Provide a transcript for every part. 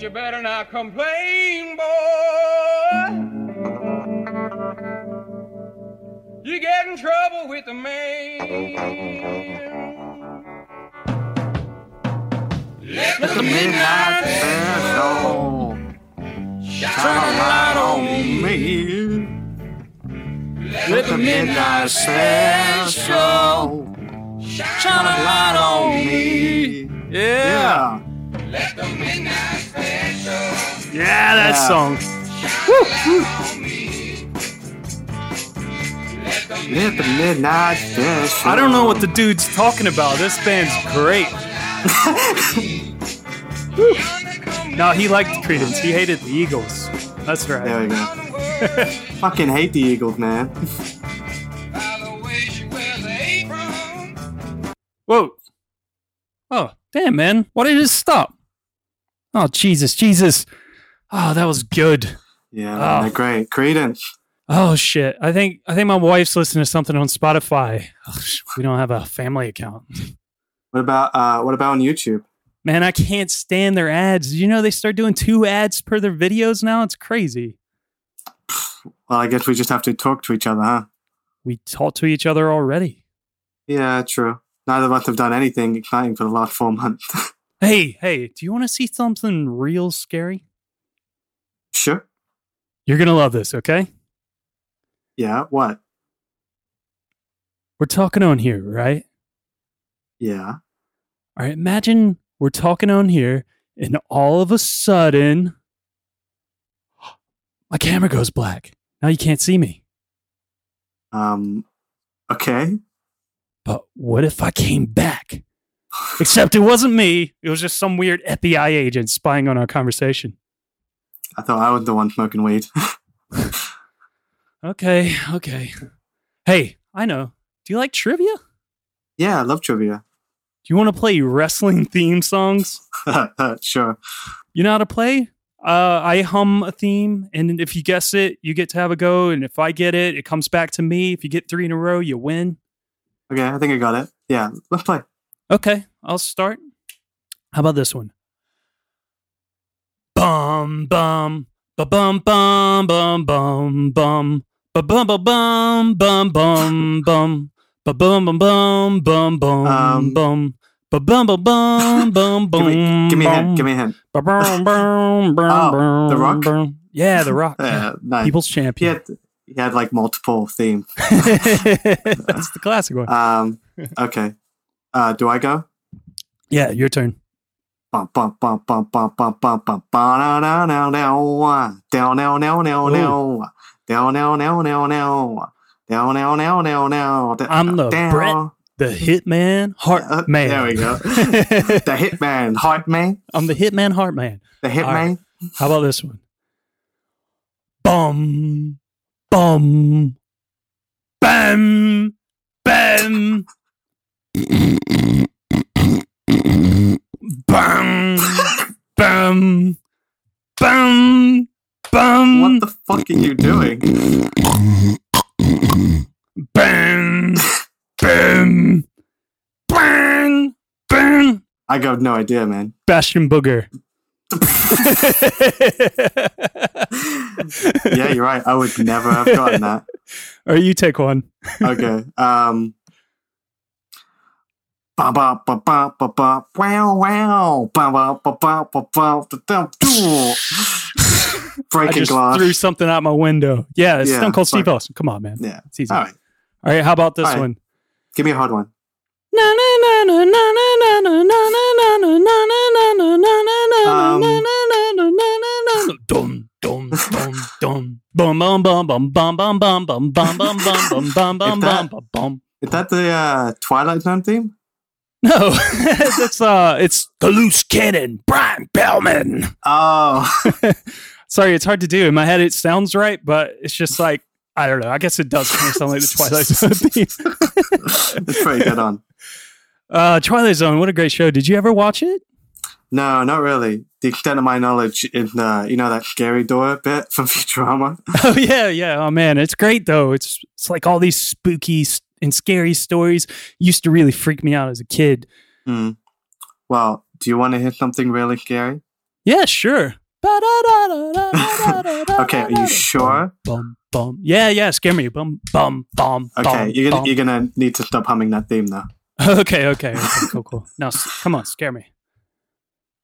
But you better not complain, boy. You get in trouble with the man. Let The midnight special. Shine a light on me. Let the midnight special. Shine a light on me. Yeah. Yeah. Yeah, that Yeah. song. Let the midnight special. I don't know what the dude's talking about. This band's great. no, he liked Creedence. He hated the Eagles. That's right. There we go. Fucking hate the Eagles, man. Whoa. Oh, damn, man. Why did it stop? Oh, Jesus, Jesus. Oh, that was good. Yeah, Oh. great. Creedence. Oh shit. I think I think my wife's listening to something on Spotify. Ugh, we don't have a family account. What about uh what about on YouTube? Man, I can't stand their ads. You know they start doing two ads per their videos now? It's crazy. Well, I guess we just have to talk to each other, huh? We talk to each other already. Yeah, true. Neither of us have done anything exciting for the last four months. Hey, hey, do you want to see something real scary? Sure. You're going to love this, okay? Yeah. What? We're talking on here, right? Yeah. All right, imagine we're talking on here and all of a sudden my camera goes black. Now you can't see me. Um. Okay. But what if I came back? Except it wasn't me. It was just some weird FBI agent spying on our conversation. I thought I was the one smoking weed. Okay, okay. Hey, I know. Do you like trivia? Yeah, I love trivia. Do you want to play wrestling theme songs? sure. You know how to play? Uh, I hum a theme, and if you guess it, you get to have a go. And if I get it, it comes back to me. If you get three in a row, you win. Okay, I think I got it. Yeah, let's play. Okay, I'll start. How about this one? Bum bum ba bum bum bum bum bum ba bum ba bum bum bum bum ba bum bum bum bum bum Um, bum ba bum bum bum bum ba bum bum bum bum. Give me, bum give me a hint. Give me a hint. Ba bum bum bum Oh, The Rock? Yeah, The Rock. Nice. People's He champion. had he had like multiple themes. That's the classic one. Um. Okay. Uh. Do I go? Yeah, your turn. Down down down I'm the. Bret The Hitman Hart Uh, Man. There we go. the Hitman, Hart Man, I'm the Hitman Hart Man. the Hitman. How about this one? Bum, bum, bam, bam, bam, bam, bam, bam, What the fuck are you doing? bam, bam, bam, bam. I got no idea, man. Bastion Booger. Yeah, you're right. I would never have gotten that. Or you take one. Okay. Um. Ba ba ba ba ba ba wow wow ba ba ba ba ba ba da, da, doo. I breaking just glass. threw something out my window. Yeah, it's Yeah, Stone Cold Steve. Austin. Come on, man. Yeah. It's easy. All right. All right, how about this right. one? Give me a hard one. Na na na na na na na na na na na na na na na na na Um. Dum dum dum. Bum bum bum bum bum bum bum bum bum bum bum bum bum bum bum bum bum. Is that the uh, Twilight Zone theme? No, that's uh, it's the loose cannon, Brian Pillman. Oh, Sorry, it's hard to do. In my head, it sounds right, but it's just like I don't know. I guess it does kind of sound like the Twilight Zone it's pretty good on. Uh, Twilight Zone, what a great show! Did you ever watch it? No, not really. The extent of my knowledge is, uh, you know, that scary door bit from Futurama. Oh yeah, yeah. Oh man, it's great though. It's it's like all these spooky and scary stories used to really freak me out as a kid. Hmm. Well, do you want to hear something really scary? Yeah, sure. Okay, are you sure? Bum bum. Yeah, yeah. Scare me. Bum bum bum. Okay, you're gonna, bum. you're gonna need to stop humming that theme though. Okay, okay, okay. Cool, cool. Now, come on, scare me.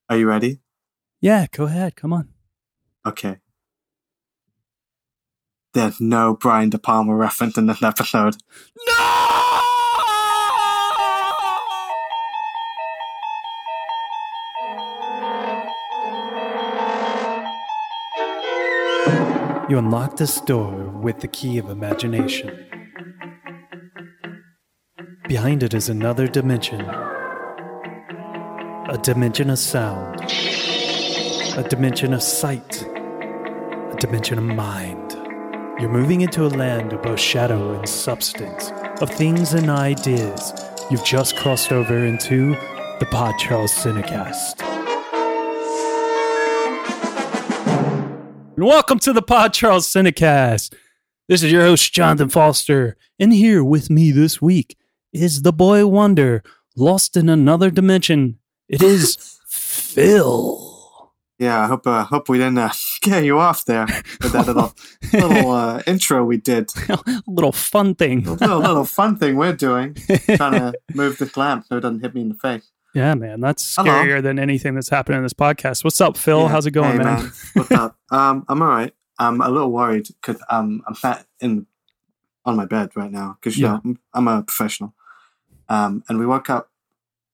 Are you ready? Yeah, go ahead. Come on. Okay. There's no Brian De Palma reference in this episode. No! You unlock this door with the key of imagination. Behind it is another dimension. A dimension of sound. A dimension of sight. A dimension of mind. You're moving into a land of both shadow and substance, of things and ideas. You've just crossed over into the Pod Charles Cinecast. And welcome to the Pod Charles Cinecast. This is your host, Jonathan Foster, and here with me this week is the boy wonder, lost in another dimension. It is Fil. Yeah, I hope uh, hope we didn't uh, scare you off there with that little little uh, intro we did. Little fun thing. Little, little fun thing we're doing, trying to move this lamp so it doesn't hit me in the face. Yeah, man, that's Hello. scarier than anything that's happened in this podcast. What's up, Fil? Yeah. How's it going, Hey, man? What's up? Um, I'm all right. I'm a little worried because um, I'm sat in on my bed right now because you Yeah. know I'm, I'm a professional. Um, and we woke up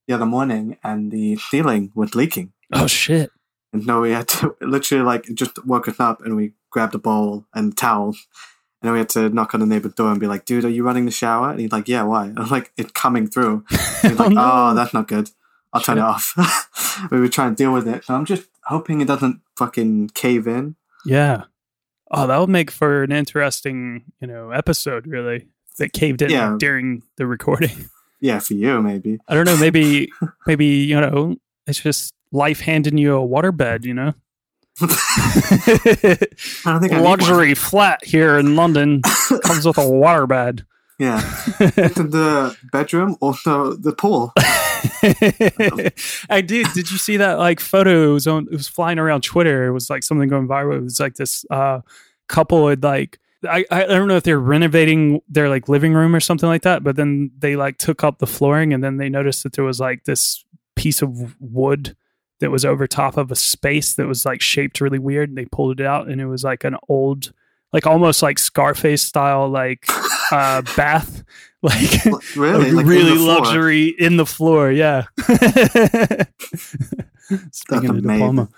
the other morning and the ceiling was leaking. Oh shit! And no, we had to literally like just woke us up and we grabbed a bowl and towel. And then we had to knock on the neighbor's door and be like, dude, are you running the shower? And he's like, yeah, why? And I'm like, it's coming through. And he's Oh, like, no. oh, that's not good. I'll turn it off. we were trying to deal with it. So I'm just hoping it doesn't fucking cave in. Yeah. Oh, that would make for an interesting, you know, episode. Really, that caved in Yeah. during the recording. Yeah, for you, maybe. I don't know. Maybe, maybe you know, it's just life handing you a waterbed. You know, I don't think I luxury flat here in London comes with a waterbed. Yeah. The bedroom, also the pool. I did. Did you see that like photo? It was, on, it was flying around Twitter. It was like something going viral. It was like this uh, couple had like I, I don't know if they're renovating their like living room or something like that, but then they like took up the flooring and then they noticed that there was like this piece of wood that was over top of a space that was like shaped really weird and they pulled it out and it was like an old like almost like Scarface style like uh bath like Really? Like in really floor? luxury in the floor. Yeah. Speaking of De Palma.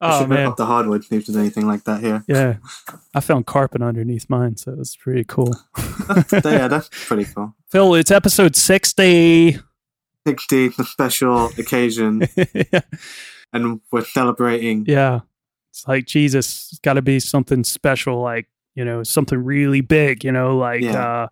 Oh man, up the hardwood see if there's anything like that here. yeah. I found carpet underneath mine, so it was pretty cool. yeah, that's pretty cool. Fil, it's episode sixty. 60, the special occasion, and we're celebrating. yeah, it's like Jesus. It's got to be something special, like you know, something really big. You know, like Yeah. uh,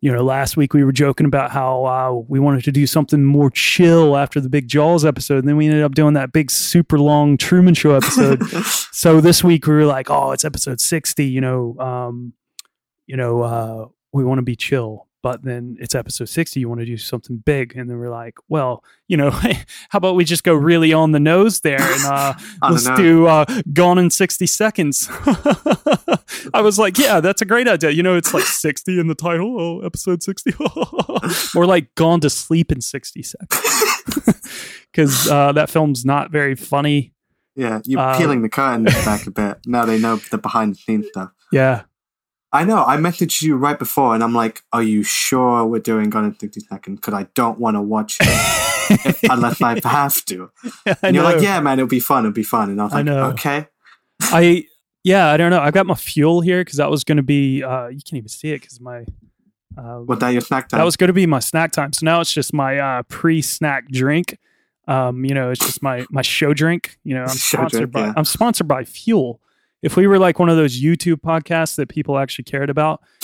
you know, last week we were joking about how uh, we wanted to do something more chill after the big Jaws episode, and then we ended up doing that big super long Truman Show episode. so this week we were like, oh, it's episode 60, you know, um, you know, uh, we want to be chill. But then it's episode 60, you want to do something big. And then we're like, well, you know, how about we just go really on the nose there and uh, let's do uh, Gone in 60 Seconds. I was like, yeah, that's a great idea. You know, it's like 60 in the title. Oh, episode 60. More like Gone to Sleep in 60 Seconds. Because uh, that film's not very funny. yeah, you're Uh, peeling the curtain back a bit. Now they know the behind the scenes stuff. Yeah. I know. I messaged you right before, and I'm like, "Are you sure we're doing Gone in 60 Seconds? Because I don't want to watch it unless I have to." And you're like, "Yeah, man, it'll be fun. It'll be fun." And I was I like, know. "Okay." I yeah, I don't know. I've got my fuel here because that was going to be. Uh, you can't even see it because my. Uh, Was that your snack time? that was going to be my snack time. So now it's just my uh, pre-snack drink. Um, you know, it's just my my show drink. You know, I'm Show sponsored drink, by yeah. I'm sponsored by Fuel. If we were like one of those YouTube podcasts that people actually cared about,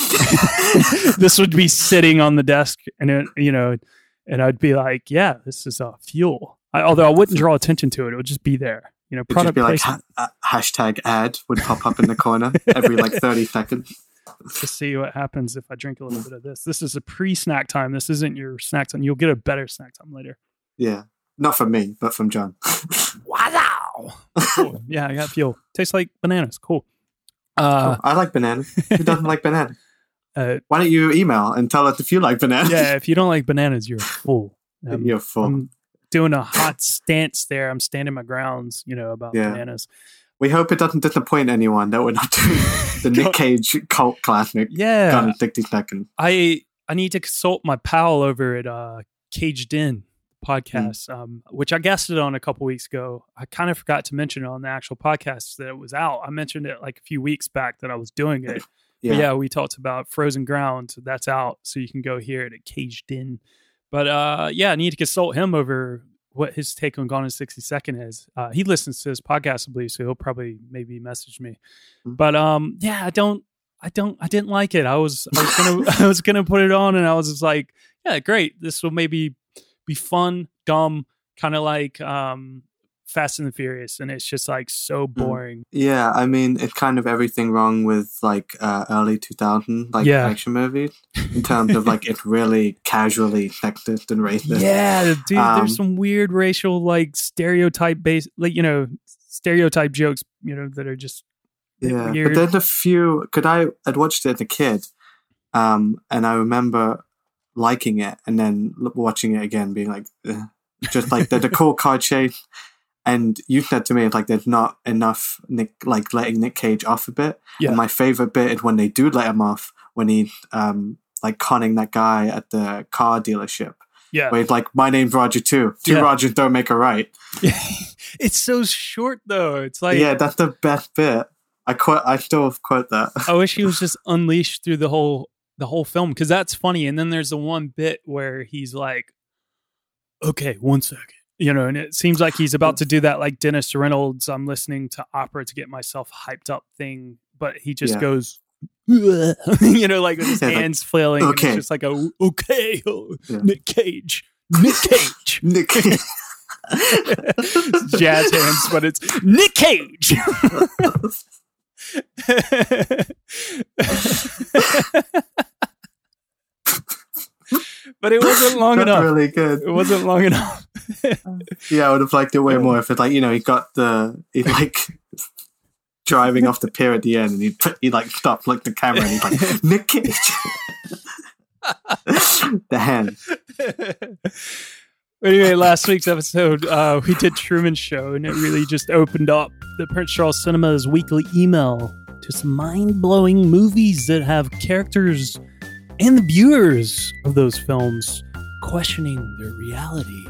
this would be sitting on the desk, and it, you know, and I'd be like, yeah, this is uh, Fuel. I, although I wouldn't draw attention to it, it would just be there. You know, It'd just product be like placement. ha- uh, hashtag ad would pop up in the corner every like 30 seconds. to see what happens if I drink a little bit of this. This is a pre-snack time. This isn't your snack time. You'll get a better snack time later. Yeah. Not from me, but from John. Wow. Cool. yeah, I got fuel. Tastes like bananas. Cool. Uh, Oh, I like banana. Who doesn't like banana? uh, Why don't you email and tell us if you like bananas? yeah, if you don't like bananas, you're a fool. Um, You're full. I'm doing a hot stance there. I'm standing my grounds, you know, about Yeah. bananas. we hope it doesn't disappoint anyone that we're not doing the Nick Cage cult classic. Yeah. Gone in 60 seconds. I I need to consult my pal over at uh Caged In podcast, um, which I guested on a couple weeks ago. I kind of forgot to mention it on the actual podcast that it was out. I mentioned it like a few weeks back that I was doing it. Yeah. But yeah, we talked about Frozen Ground. That's out, so you can go hear it at Caged In. But uh, yeah, I need to consult him over what his take on Gone in sixty second is. Uh, he listens to this podcast, I believe, so he'll probably maybe message me. Mhm. But um, yeah, I don't, I don't, I didn't like it. I was, I was gonna, I was gonna put it on, and I was just like, yeah, great. This will maybe be fun, dumb, kind of like um, Fast and the Furious, and it's just like so boring. Yeah, I mean, it's kind of everything wrong with like uh, early 2000 like Yeah. action movies in terms of like it's really casually sexist and racist. Yeah, dude, Um, there's some weird racial like stereotype based like you know stereotype jokes you know that are just Yeah, weird. but there's a few. Could I? I'd watched it as a kid, um, and I remember liking it, and then watching it again, being like, "Ugh." just like there's a cool car chase, and you said to me it's like there's not enough Nick, like letting Nick Cage off a bit. Yeah. And my favorite bit is when they do let him off when he's um like conning that guy at the car dealership, yeah. where he's like, "My name's Roger too. Two Yeah. Rogers don't make a right." it's so short though. It's like yeah, that's the best bit. I quote. I still quote that. I wish he was just unleashed through the whole the whole film because that's funny. And then there's the one bit where he's like, "Okay, one second. you know, and it seems like he's about to do that like Dennis Reynolds. I'm listening to opera to get myself hyped up thing, but he just Yeah. goes. you know, like with his Yeah, like, hands flailing. okay. it's just like a okay, oh, Yeah. Nick Cage, Nick Cage, Nick. jazz hands, but it's Nick Cage. but it wasn't long enough. really good. It wasn't long enough. Yeah, I would have liked it way more if it's like you know he got the he like driving off the pier at the end and he put he like stopped like the camera and he's like Nick Cage. the hand. Anyway, last week's episode, uh, we did Truman Show, and it really just opened up the Prince Charles Cinema's weekly email to some mind blowing movies that have characters and the viewers of those films questioning their reality.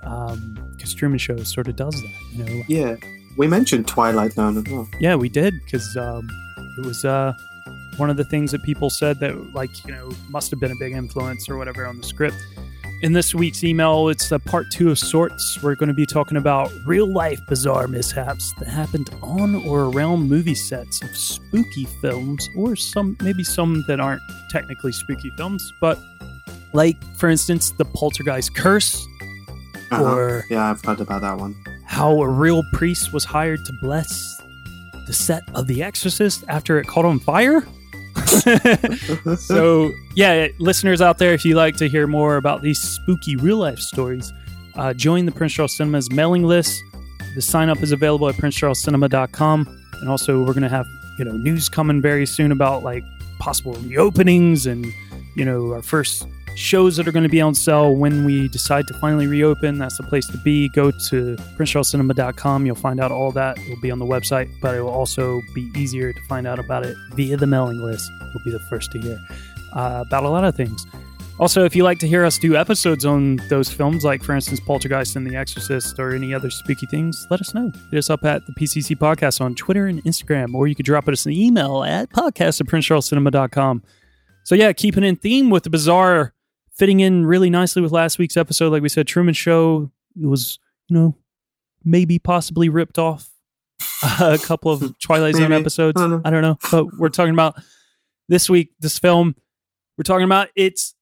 Because Truman Show sort of does that, you know. Yeah, we mentioned Twilight Zone as well. Yeah, we did because um, it was uh, one of the things that people said that, like, you know, must have been a big influence or whatever on the script. In this week's email, it's a part two of sorts. We're going to be talking about real life bizarre mishaps that happened on or around movie sets of spooky films, or some maybe some that aren't technically spooky films, but like, for instance, the Poltergeist Curse, Uh-huh. or Yeah, I've heard about that one. how a real priest was hired to bless the set of The Exorcist after it caught on fire. so, yeah, listeners out there, if you like to hear more about these spooky real life stories, uh, join the Prince Charles Cinema's mailing list. The sign up is available at princecharlescinema.com. And also, we're going to have you know news coming very soon about like possible reopenings and you know our first shows that are going to be on sale when we decide to finally reopen. That's the place to be. Go to princecharlescinema.com. You'll find out all that. It'll be on the website, but it will also be easier to find out about it via the mailing list. You'll be the first to hear uh, about a lot of things. Also, if you like to hear us do episodes on those films, like for instance Poltergeist and The Exorcist or any other spooky things, let us know. Hit us up at the PCC Podcast on Twitter and Instagram, or you could drop us an email at podcast at princecharlescinema.com. So, yeah, keeping in theme with the bizarre, fitting in really nicely with last week's episode. Like we said, Truman Show, was, you know, maybe possibly ripped off a couple of Twilight Zone episodes. I don't. I don't know. But we're talking about this week, this film. We're talking about it's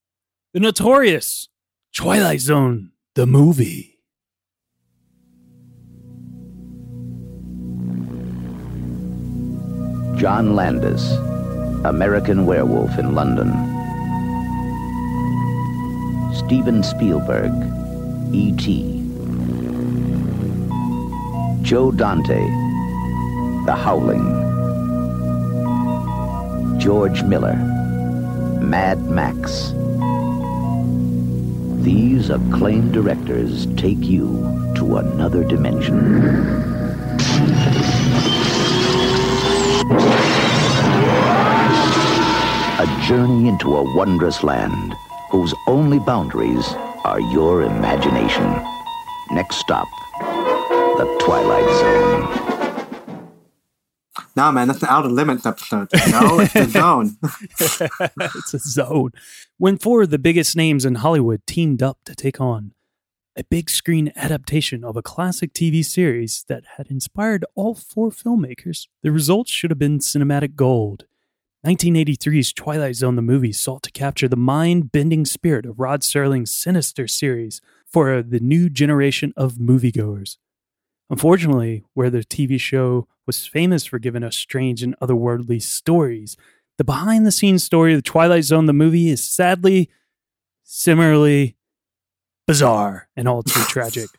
the notorious Twilight Zone, the movie. John Landis, American Werewolf in London. Steven Spielberg, E.T. Joe Dante, The Howling, George Miller, Mad Max. These acclaimed directors take you to another dimension. A journey into a wondrous land whose only boundaries are your imagination. Next stop, the Twilight Zone. No, man, that's an Outer Limits episode. No, it's the zone. it's a zone. When four of the biggest names in Hollywood teamed up to take on a big screen adaptation of a classic TV series that had inspired all four filmmakers, the results should have been cinematic gold. 1983's Twilight Zone the movie sought to capture the mind bending spirit of Rod Serling's sinister series for the new generation of moviegoers. Unfortunately, where the TV show was famous for giving us strange and otherworldly stories, the behind the scenes story of the Twilight Zone the movie is sadly, similarly bizarre and all too tragic.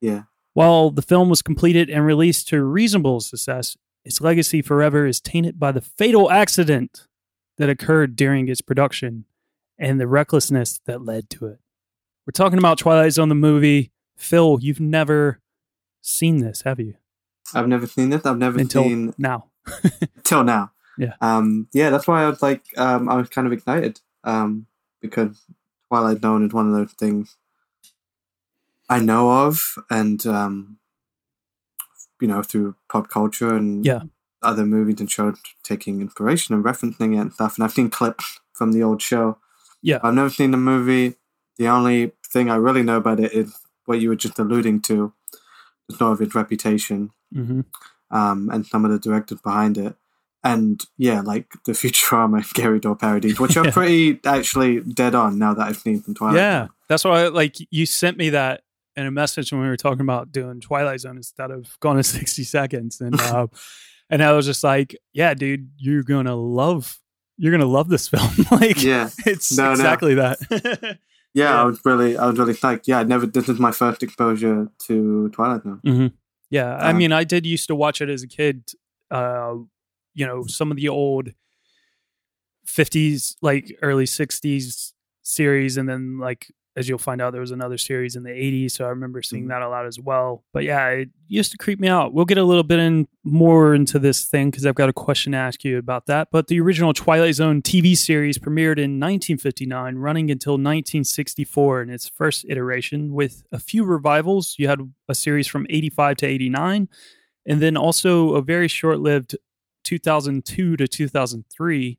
Yeah. While the film was completed and released to reasonable success, its legacy forever is tainted by the fatal accident that occurred during its production and the recklessness that led to it. We're talking about Twilight Zone the movie. Fil, you've never seen this, have you? I've never seen this. I've never Until seen now. till now. Yeah. Um, yeah, that's why I was like, um, I was kind of excited. Um, because Twilight Zone is one of those things I know of, and um, you know, through pop culture and Yeah. other movies and shows taking inspiration and referencing it and stuff. And I've seen clips from the old show. Yeah. I've never seen the movie. The only thing I really know about it is what you were just alluding to, the sort of its reputation hmm um, and some of the directors behind it. And yeah, like the Futurama and Scary Door parodies, which are Yeah. pretty actually dead on now that I've seen them Twilight. Yeah. That's why, like, you sent me that in a message when we were talking about doing Twilight Zone instead of Gone in 60 Seconds. And, uh, and I was just like, yeah, dude, you're going to love, you're going to love this film. like, Yeah. it's No, no. exactly that. Yeah, Yeah. I was really, I was really psyched. Yeah, I never. This is my first exposure to Twilight Zone. hmm Yeah, I Uh, mean, I did used to watch it as a kid. Uh, you know, some of the old '50s, like early '60s series, and then like as you'll find out, there was another series in the '80s. So I remember seeing Mhm. that a lot as well. But yeah, it used to creep me out. We'll get a little bit in more into this thing because I've got a question to ask you about that. But the original Twilight Zone TV series premiered in 1959, running until 1964 in its first iteration, with a few revivals. You had a series from 85 to 89, and then also a very short lived 2002 to 2003.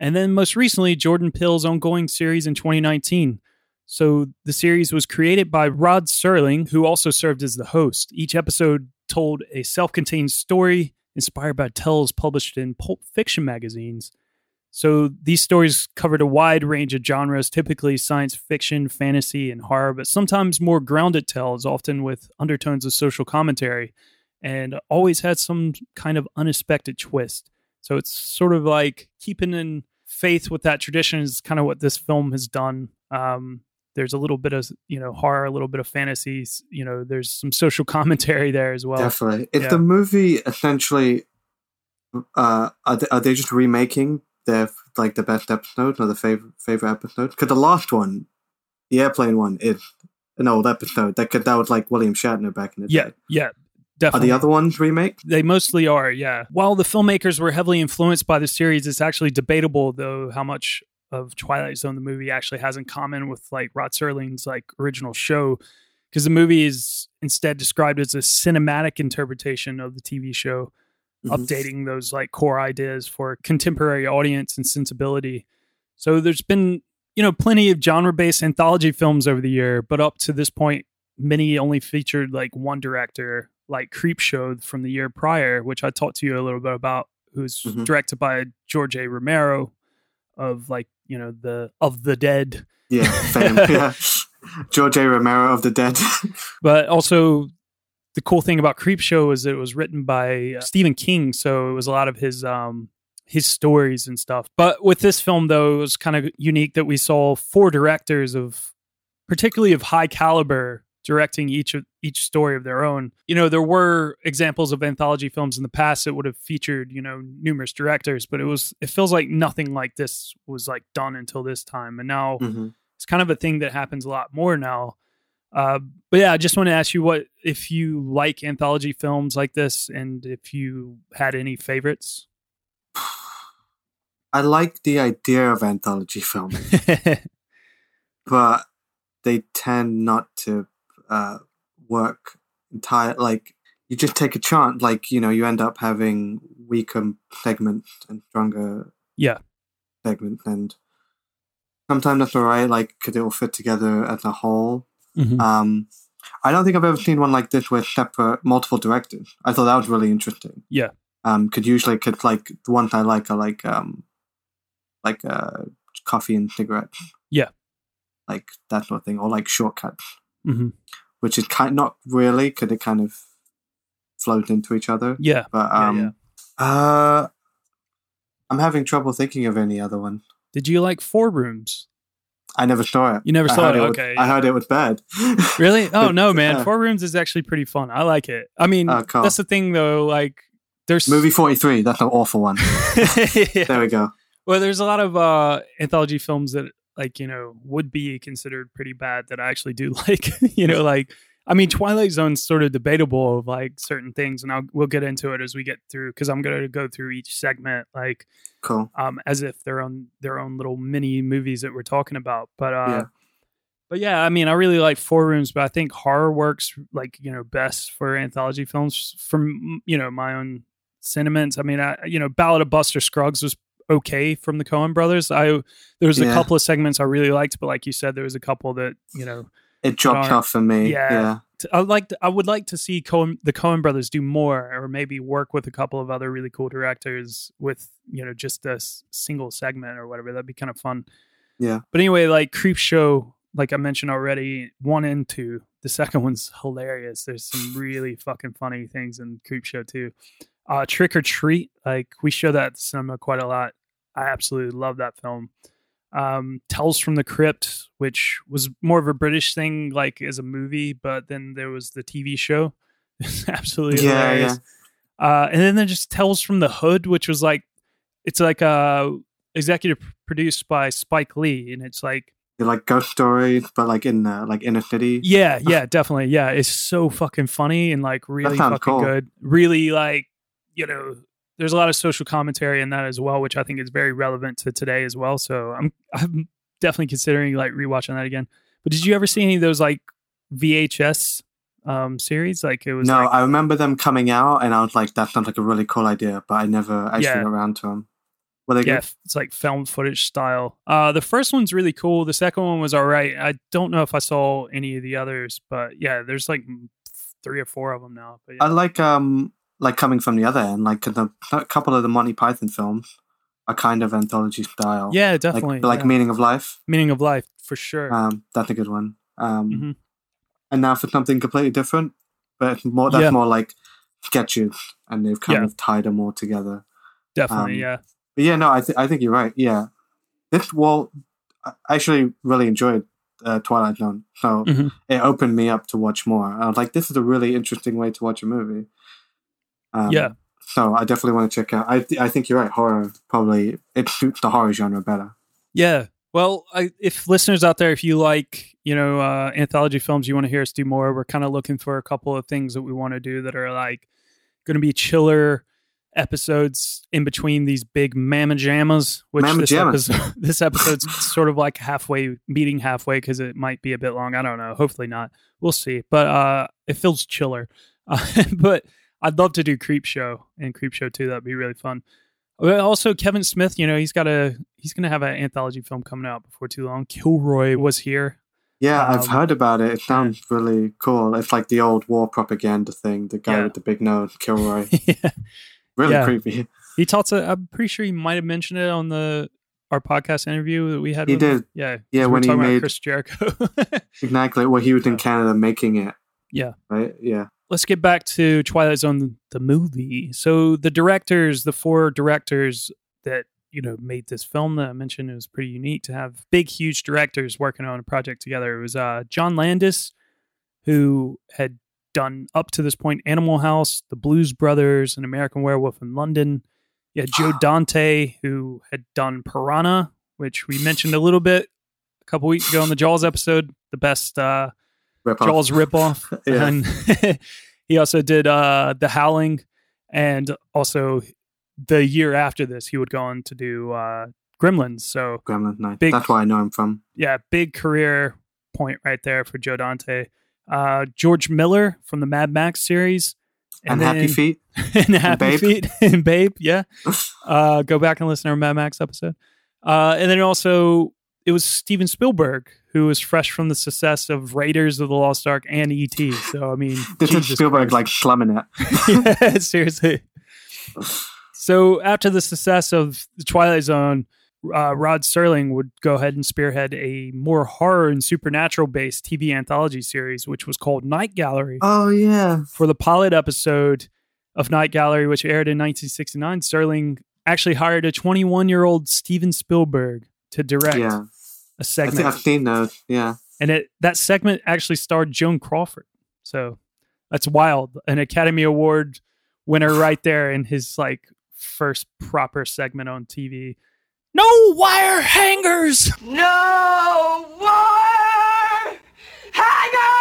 And then most recently, Jordan Peele's ongoing series in 2019. So the series was created by Rod Serling, who also served as the host. Each episode told a self contained story inspired by tales published in pulp fiction magazines. So these stories covered a wide range of genres, typically science fiction, fantasy, and horror, but sometimes more grounded tales, often with undertones of social commentary, and always had some kind of unexpected twist. So it's sort of like keeping in faith with that tradition is kind of what this film has done. Um, there's a little bit of you know horror, a little bit of fantasies You know, there's some social commentary there as well. Definitely. if yeah. the movie essentially? Uh, are they, are they just remaking their like the best episodes or the favorite favorite episodes? Because the last one, the airplane one, is an old episode. That could that was like William Shatner back in the Yeah, day. yeah, definitely. Are the other ones remake? They mostly are, yeah. While the filmmakers were heavily influenced by the series, it's actually debatable though how much of Twilight Zone the movie actually has in common with like Rod Serling's like original show because the movie is instead described as a cinematic interpretation of the TV show, Mhm. updating those like core ideas for contemporary audience and sensibility. So there's been, you know, plenty of genre-based anthology films over the year, but up to this point many only featured like one director, like Creepshow from the year prior, which I talked to you a little bit about, who's Mhm. directed by George A. Romero of like, you know, the of the dead. Yeah, fame. yeah. George A. Romero of the Dead. But also the cool thing about Creepshow is that it was written by uh, Stephen King, so it was a lot of his um his stories and stuff. But with this film though, it was kind of unique that we saw four directors of particularly of high caliber directing each of each story of their own. You know, there were examples of anthology films in the past that would have featured, you know, numerous directors, but it was it feels like nothing like this was like done until this time. And now hmm it's kind of a thing that happens a lot more now. Uh, but yeah, I just want to ask you what if you like anthology films like this, and if you had any favorites. I like the idea of anthology filming, but they tend not to uh, work entire. Like you just take a chance. Like you know, you end up having weaker segments and stronger yeah, segments, and sometimes that's alright. Like because it will fit together as a whole. Mhm. Um, I don't think I've ever seen one like this with separate multiple directors. I thought that was really interesting. Yeah. Um, could usually could like the ones I like are like um, like uh, coffee and cigarettes. Yeah. Like that sort of thing, or like shortcuts, hmm which is kind not really because it kind of flows into each other. yeah, But Yeah, um, uh, I'm having trouble thinking of any other one. Did you like Four Rooms? I never saw it. You never saw heard it? was- Okay, I heard it was bad. Really? Oh no, man! Yeah. Four Rooms is actually pretty fun. I like it. I mean, Oh, that's the thing though. Like, there's Movie 43. That's an awful one. Yeah. There we go. Well, there's a lot of uh, anthology films that, like, you know, would be considered pretty bad that I actually do like. you know, like, I mean, Twilight Zone's sort of debatable of like certain things, and I'll, we'll get into it as we get through because I'm going to go through each segment like Cool. um, as if they're on their own little mini movies that we're talking about. But uh, Yeah. but yeah, I mean, I really like Four Rooms, but I think horror works like you know best for anthology films from you know my own sentiments. I mean, I you know, Ballad of Buster Scruggs was okay from the Coen Brothers. I there was a Yeah. couple of segments I really liked, but like you said, there was a couple that you know It dropped off for me. Yeah. Yeah. I like I would like to see Coen, the Coen Brothers do more, or maybe work with a couple of other really cool directors with you know just a single segment or whatever. That'd be kind of fun. Yeah. But anyway, like Creepshow, like I mentioned already, one and two. The second one's hilarious. There's some really fucking funny things in Creepshow too. Uh, Trick or Treat, like we show that at cinema quite a lot. I absolutely love that film. Um, Tales from the Crypt, which was more of a British thing, like as a movie, but then there was the TV show. It's absolutely Yeah, hilarious. Uh, and then there's just Tales from the Hood, which was like, it's like uh, executive produced by Spike Lee, and it's like like ghost stories, but like in uh, like inner city. yeah, yeah, definitely. Yeah, it's so fucking funny and like really fucking cool. good. Really like, you know, there's a lot of social commentary in that as well, which I think is very relevant to today as well. So I'm I'm definitely considering like rewatching that again. But did you ever see any of those like VHS um series? Like it was No, like, I remember them coming out, and I was like, "That sounds like a really cool idea," but I never actually Yeah. got around to them. Were they yeah, good? it's like film footage style. Uh, the first one's really cool. The second one was all right. I don't know if I saw any of the others, but yeah, there's like three or four of them now. But yeah. I like um like coming from the other end, like the a couple of the Monty Python films are kind of anthology style. yeah, like definitely. like yeah. Meaning of Life. meaning of life for sure. Um, that's a good one. Um, Mhm. and now for something completely different, but more that's Yeah. more like sketches, and they've kind Yeah. of tied them all together. definitely, um, yeah. But yeah, no, I th- I think you're right. Yeah, this well, I actually really enjoyed uh, Twilight Zone, so Mhm. it opened me up to watch more. I was like, this is a really interesting way to watch a movie. Um, Yeah. So I definitely want to check out. I th- I think you're right. Horror probably it suits the horror genre better. Yeah. Well, I, if listeners out there, if you like, you know, uh, anthology films, you want to hear us do more, we're kind of looking for a couple of things that we want to do that are like going to be chiller episodes in between these big mamma jammas, which Mamma this, episode, this episode's sort of like halfway, meeting halfway because it might be a bit long. I don't know. Hopefully not. We'll see. But uh, it feels chiller. Uh, but I'd love to do Creepshow and Creepshow too. That'd be really fun. Also, Kevin Smith, you know, he's got a he's going to have an anthology film coming out before too long. Kilroy was here. Yeah, I've Um, heard about it. It sounds really cool. It's like the old war propaganda thing. The guy Yeah. with the big nose, Kilroy. yeah. Really Yeah. creepy. He talks. uh, I'm pretty sure he might have mentioned it on the our podcast interview that we had. He with him. did. Yeah. Yeah, when he made- Chris Jericho. Exactly. Well, he was in Canada making it. Yeah. Right. Yeah. Let's get back to Twilight Zone, the movie. So the directors, the four directors that you know made this film that I mentioned, it was pretty unique to have big, huge directors working on a project together. It was uh, John Landis, who had done up to this point Animal House, The Blues Brothers, and American Werewolf in London. You had Joe Dante, who had done Piranha, which we mentioned a little bit a couple weeks ago on the Jaws episode, the best uh, Rip. Jaws ripoff. Yeah. And he also did uh, The Howling, and also the year after this, he would go on to do uh, Gremlins. So Gremlin Night. Big- That's where I know him from. yeah, big career point right there for Joe Dante. Uh, George Miller from the Mad Max series, And, Happy then- Feet. and Happy Babe. Feet and Babe. Yeah, uh, go back and listen to our Mad Max episode. Uh, and then also it was Steven Spielberg who was fresh from the success of Raiders of the Lost Ark and ET. So I mean, This is Spielberg Christ. like slumming it. yeah, seriously. So after the success of the Twilight Zone, uh, Rod Serling would go ahead and spearhead a more horror and supernatural based TV anthology series, which was called Night Gallery. Oh yeah. For the pilot episode of Night Gallery, which aired in 1969, Serling actually hired a 21 year old Steven Spielberg to direct Yeah. A I segment, think I've seen those. Yeah. and it that segment actually starred Joan Crawford. So that's wild. An Academy Award winner right there in his like first proper segment on TV. No wire hangers. No wire hanger!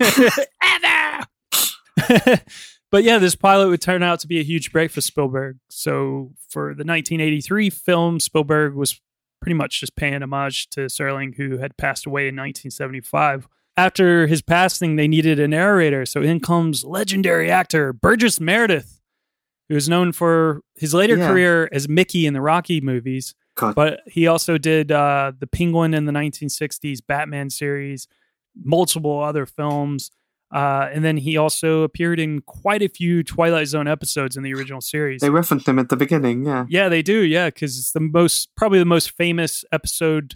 Ever. but yeah, this pilot would turn out to be a huge break for Spielberg. So for the 1983 film, Spielberg was pretty much just paying homage to Serling, who had passed away in 1975. After his passing, they needed a narrator. So in comes legendary actor Burgess Meredith, who is known for his later Yeah. career as Mickey in the Rocky movies. God. But he also did uh, the Penguin in the 1960s Batman series, multiple other films. Uh, and then he also appeared in quite a few Twilight Zone episodes in the original series. They referenced him at the beginning. Yeah. yeah, they do. Yeah, because it's the most, probably the most famous episode,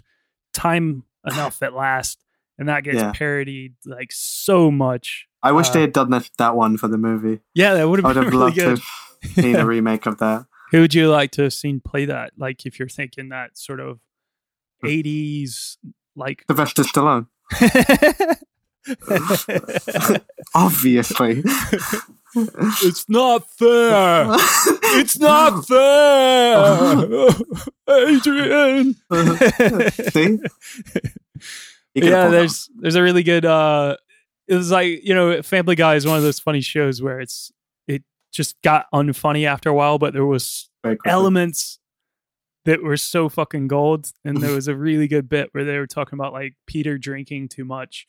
Time Enough at Last. And that gets Yeah. parodied like so much. I wish Uh, they had done that, that one for the movie. Yeah, that would have I would have really loved good. to have seen a remake of that. Who would you like to have seen play that? Like, if you're thinking that sort of 80s, like. Sylvester Stallone. Obviously. it's not fair. It's not fair, Adrian. See? Yeah, there's there's a really good. uh It was like you know, Family Guy is one of those funny shows where it's it just got unfunny after a while, but there was that very quickly. elements that were so fucking gold, and there was a really good bit where they were talking about like Peter drinking too much.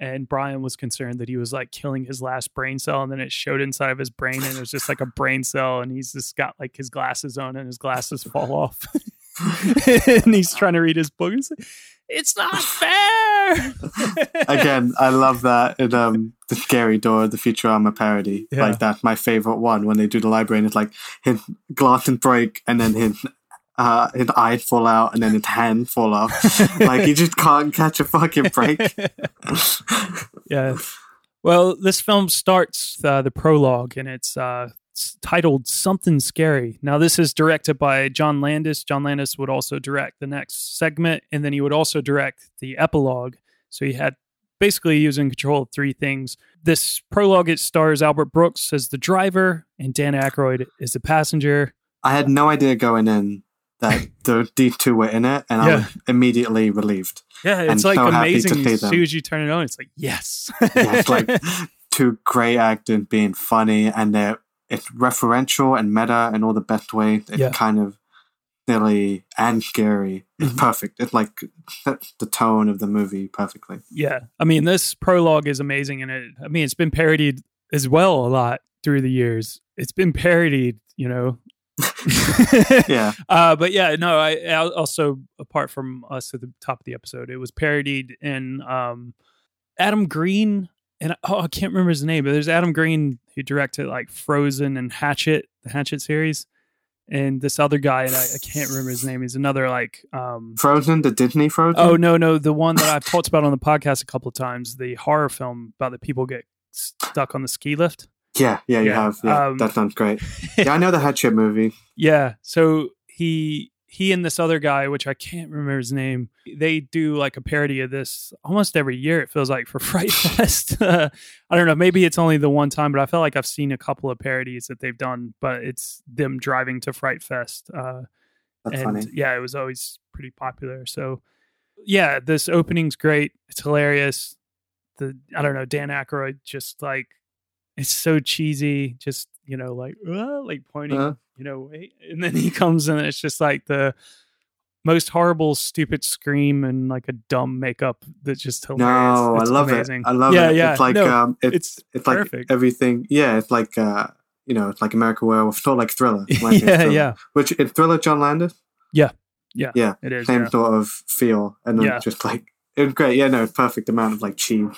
And Brian was concerned that he was like killing his last brain cell, and then it showed inside of his brain, and it was just like a brain cell, and he's just got like his glasses on, and his glasses fall off, and he's trying to read his book. Like, it's not fair. Again, I love that in um, the Scary Door, the Futurama parody. Yeah. Like that. my favorite one when they do the library and it's like his glass and break and then his uh, his eye fall out and then his hand fall off. like you just can't catch a fucking break. yeah. Well, this film starts uh, the prologue, and it's uh, titled "Something Scary." Now, this is directed by John Landis. John Landis would also direct the next segment, and then he would also direct the epilogue. So he had basically he was in control of three things. This prologue it stars Albert Brooks as the driver, and Dan Aykroyd is the passenger. I had no idea going in that the, these two were in it, and I Yeah. was immediately relieved. Yeah, it's like so amazing. As soon as you turn it on, it's like yes, Yeah, it's like two great actors being funny, and they're it's referential and meta in all the best ways. It's Yeah. kind of silly and scary. It's Mhm. perfect. It's like sets the tone of the movie perfectly. Yeah. I mean, this prologue is amazing. And it, I mean, it's been parodied as well a lot through the years. It's been parodied, you know. Yeah, Uh, but yeah, no, I, I also, apart from us at the top of the episode, it was parodied in um, Adam Green. And oh, I can't remember his name, but there's Adam Green who directed like Frozen and Hatchet, the Hatchet series. And this other guy, and I, I can't remember his name. He's another like um, Frozen, the Disney Frozen. Oh no, no, the one that I've talked about on the podcast a couple of times, the horror film about the people get stuck on the ski lift. Yeah, yeah, you Yeah, have. Yeah, um, that sounds great. Yeah, I know the Hatchet movie. Yeah, so he he and this other guy, which I can't remember his name, they do like a parody of this almost every year. It feels like for Fright Fest. I don't know. Maybe it's only the one time, but I feel like I've seen a couple of parodies that they've done. But it's them driving to Fright Fest. Uh, That's and funny. yeah, it was always pretty popular. So yeah, this opening's great. It's hilarious. The I don't know Dan Aykroyd just like it's so cheesy. Just you know like uh, like pointing Uh, you know wait, and then he comes and it's just like the most horrible stupid scream and like a dumb makeup that's just hilarious. no, I It's love amazing. it. I love yeah, it. Yeah, It's like no, um, it's it's it's like perfect. everything. Yeah, it's like uh, you know, it's like American Werewolf, not like Thriller. Like yeah, Thriller. yeah, Which in Thriller, John Landis, yeah. Yeah, it is. same Yeah. sort of feel, and then Yeah. just like it was great. Yeah, no, perfect amount of like cheese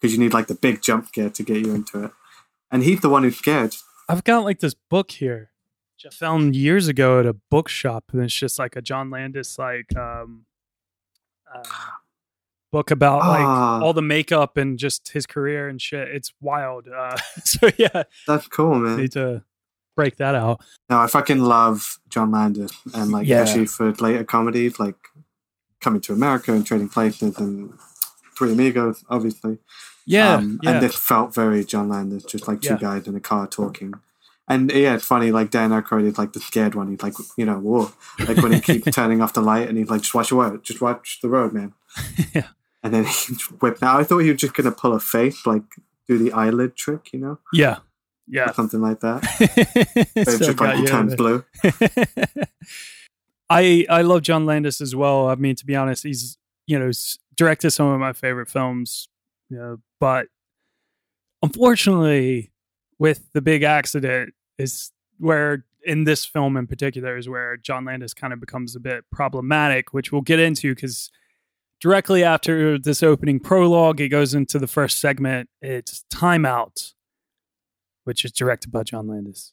because you need like the big jump scare to get you into it. And he's the one who's scared. I've got like this book here, which I found years ago at a bookshop, and it's just like a John Landis like um, uh, book about like Ah. all the makeup and just his career and shit. It's wild. Uh, so yeah, That's cool, man. need to break that out. No, I fucking love John Landis, and like Yeah. especially for later comedies like Coming to America and Trading Places and Three Amigos, obviously. Yeah, Um, yeah, And this felt very John Landis, just like two Yeah. guys in a car talking. And yeah, it's funny. Like Dan Aykroyd is like the scared one. He's like, you know, whoa. Like when he keeps turning off the light, and he's like, just watch the road, just watch the road, man. Yeah. And then he whipped out. I thought he was just gonna pull a face, like do the eyelid trick, you know, yeah, yeah. or something like that. But So just like he turns blue. I I love John Landis as well. I mean, to be honest, he's you know directed some of my favorite films. Know, but unfortunately, with the big accident, is where in this film in particular is where John Landis kind of becomes a bit problematic, which we'll get into because directly after this opening prologue, it goes into the first segment. It's Timeout, which is directed by John Landis.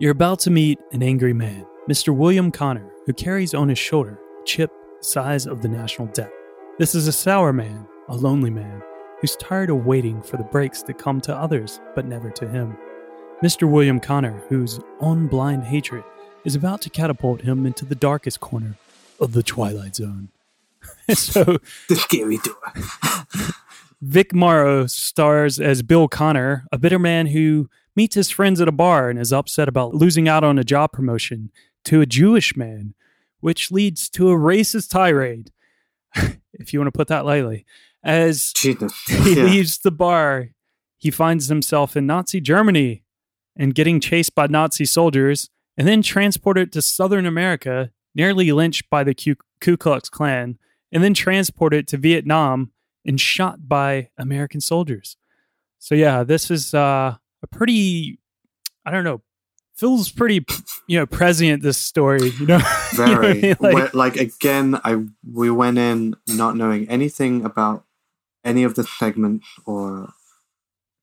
You're about to meet an angry man, Mr. William Connor, who carries on his shoulder a chip the size of the national debt. This is a sour man, a lonely man, who's tired of waiting for the breaks that come to others, but never to him. Mr. William Connor, whose own blind hatred is about to catapult him into the darkest corner of the Twilight Zone. so, The scary door. Vic Morrow stars as Bill Connor, a bitter man who meets his friends at a bar and is upset about losing out on a job promotion to a Jewish man, which leads to a racist tirade, if you want to put that lightly. As Jesus. he Yeah. leaves the bar, he finds himself in Nazi Germany and getting chased by Nazi soldiers and then transported to Southern America, nearly lynched by the Ku, Ku Klux Klan, and then transported to Vietnam and shot by American soldiers. So yeah, this is uh, a pretty, I don't know, feels pretty, you know, prescient. This story, you know, You know I very mean? like, Like- like again i we went in not knowing anything about any of the segments or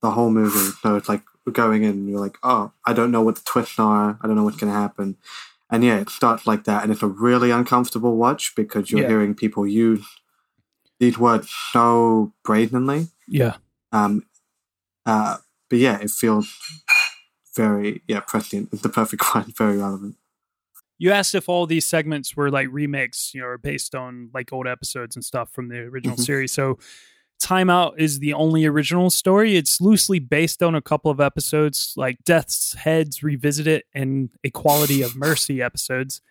the whole movie. So it's like going in and you're like oh i don't know what the twists are. I don't know what's going to happen. And yeah it starts like that and it's a really uncomfortable watch because you're Yeah. hearing people use these words so brazenly. Yeah, um uh but yeah it feels very yeah prescient. It's the perfect one very relevant. You asked if all these segments were like remakes, you know, based on like old episodes and stuff from the original Mhm. series. So Timeout is the only original story. It's loosely based on a couple of episodes like Death's Heads Revisited and Equality of Mercy episodes.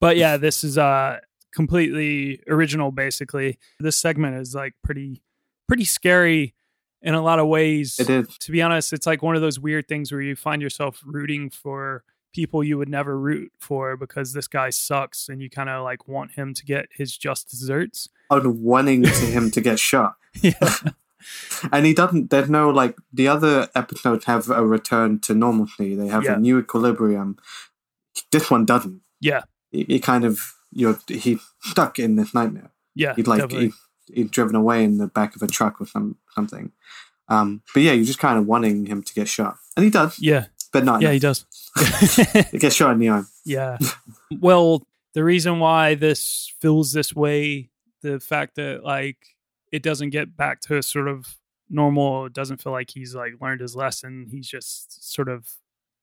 But yeah, this is uh completely original basically. This segment is like pretty pretty scary in a lot of ways it is to be honest, it's like one of those weird things where you find yourself rooting for people you would never root for because this guy sucks and you kind of like want him to get his just desserts. I'm wanting to him to get shot Yeah. and he doesn't there's no like the other episodes have a return to normalcy they have Yeah. a new equilibrium this one doesn't Yeah. he, he kind of you're he's stuck in this nightmare Yeah. he's like definitely. he, he's driven away in the back of a truck or some something um but yeah you're just kind of wanting him to get shot and he does yeah. But not Yeah, he does. he gets shot in the arm yeah. Well, the reason why this feels this way, the fact that like it doesn't get back to a sort of normal, doesn't feel like he's like learned his lesson. He's just sort of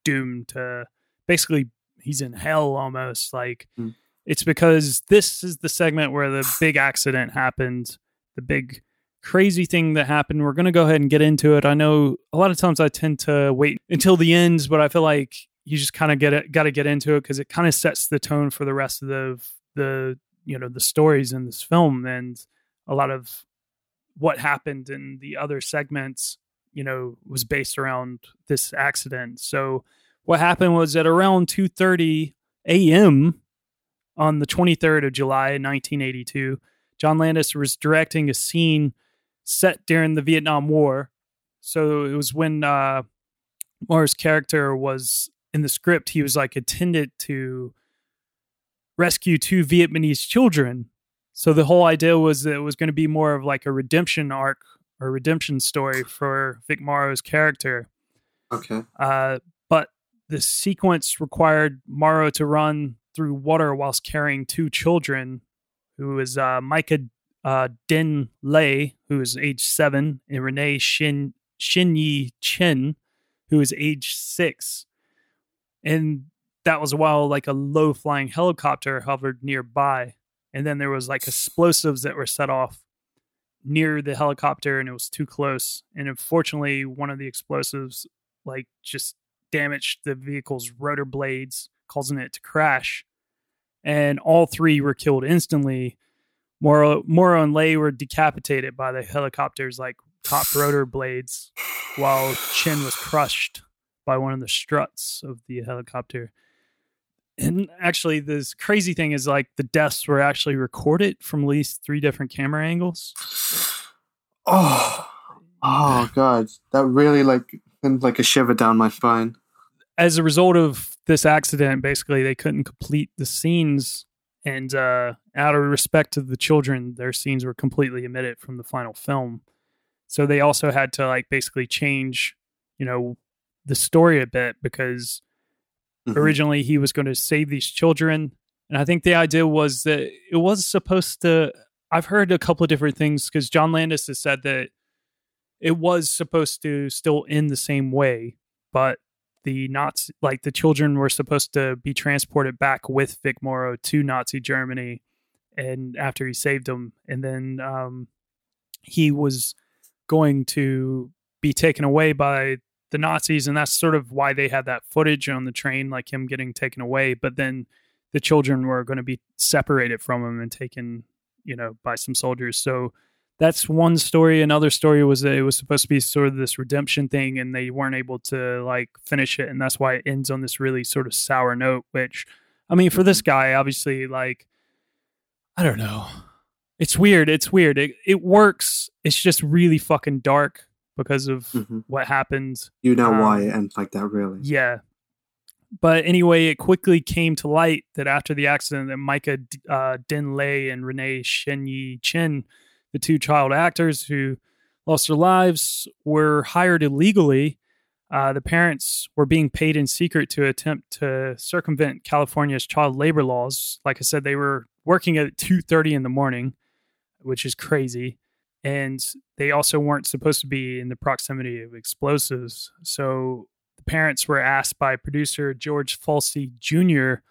doomed to basically he's in hell almost. Like Mm. It's because this is the segment where the big accident happened, the big crazy thing that happened. We're going to go ahead and get into it. I know a lot of times I tend to wait until the end, but I feel like you just kind of get it, got to get into it because it kind of sets the tone for the rest of the the you know the stories in this film and a lot of what happened in the other segments you know was based around this accident so what happened was at around 2:30 a.m. on the 23rd of July 1982 John Landis was directing a scene set during the Vietnam War so it was when uh Morrow's character was in the script he was like intended to rescue two Vietnamese children. So the whole idea was that it was going to be more of like a redemption arc or redemption story for Vic Morrow's character. Okay. Uh, but the sequence required Morrow to run through water whilst carrying two children, who is uh, Myca uh, Dinh Le, who is age seven, and Renee Shin Shin Yi Chen, who is age six. And that was while like a low flying helicopter hovered nearby. And then there was like explosives that were set off near the helicopter and it was too close. And unfortunately, one of the explosives like just damaged the vehicle's rotor blades, causing it to crash. And all three were killed instantly. Morrow, Morrow and Le were decapitated by the helicopter's like top rotor blades, while Chen was crushed by one of the struts of the helicopter. And actually this crazy thing is like the deaths were actually recorded from at least three different camera angles. Oh, oh god, that really like sent like a shiver down my spine. as a result of this accident basically they couldn't complete the scenes and uh, out of respect to the children their scenes were completely omitted from the final film so they also had to like basically change you know the story a bit because Mhm. originally he was going to save these children and i think the idea was that it was supposed to i've heard a couple of different things because john landis has said that it was supposed to still end the same way but the nazi like the children were supposed to be transported back with vic morrow to nazi germany and after he saved them and then um, he was going to be taken away by the Nazis, and that's sort of why they had that footage on the train, like him getting taken away. But then the children were going to be separated from him and taken, you know, by some soldiers. So that's one story. Another story was that it was supposed to be sort of this redemption thing, and they weren't able to like finish it, and that's why it ends on this really sort of sour note. Which, I mean, for this guy, obviously, like, I don't know. It's weird. It's weird. It, it works. It's just really fucking dark because of Mhm. what happened You know why Um, it ends like that, really? yeah. But anyway, it quickly came to light that after the accident, that Myca uh, Dinh Le and Renee Shin-Yi Chen, the two child actors who lost their lives, were hired illegally. Uh, the parents were being paid in secret to attempt to circumvent California's child labor laws. Like I said, they were working at two thirty in the morning, which is crazy and they also weren't supposed to be in the proximity of explosives. So the parents were asked by producer George Folsey Jr.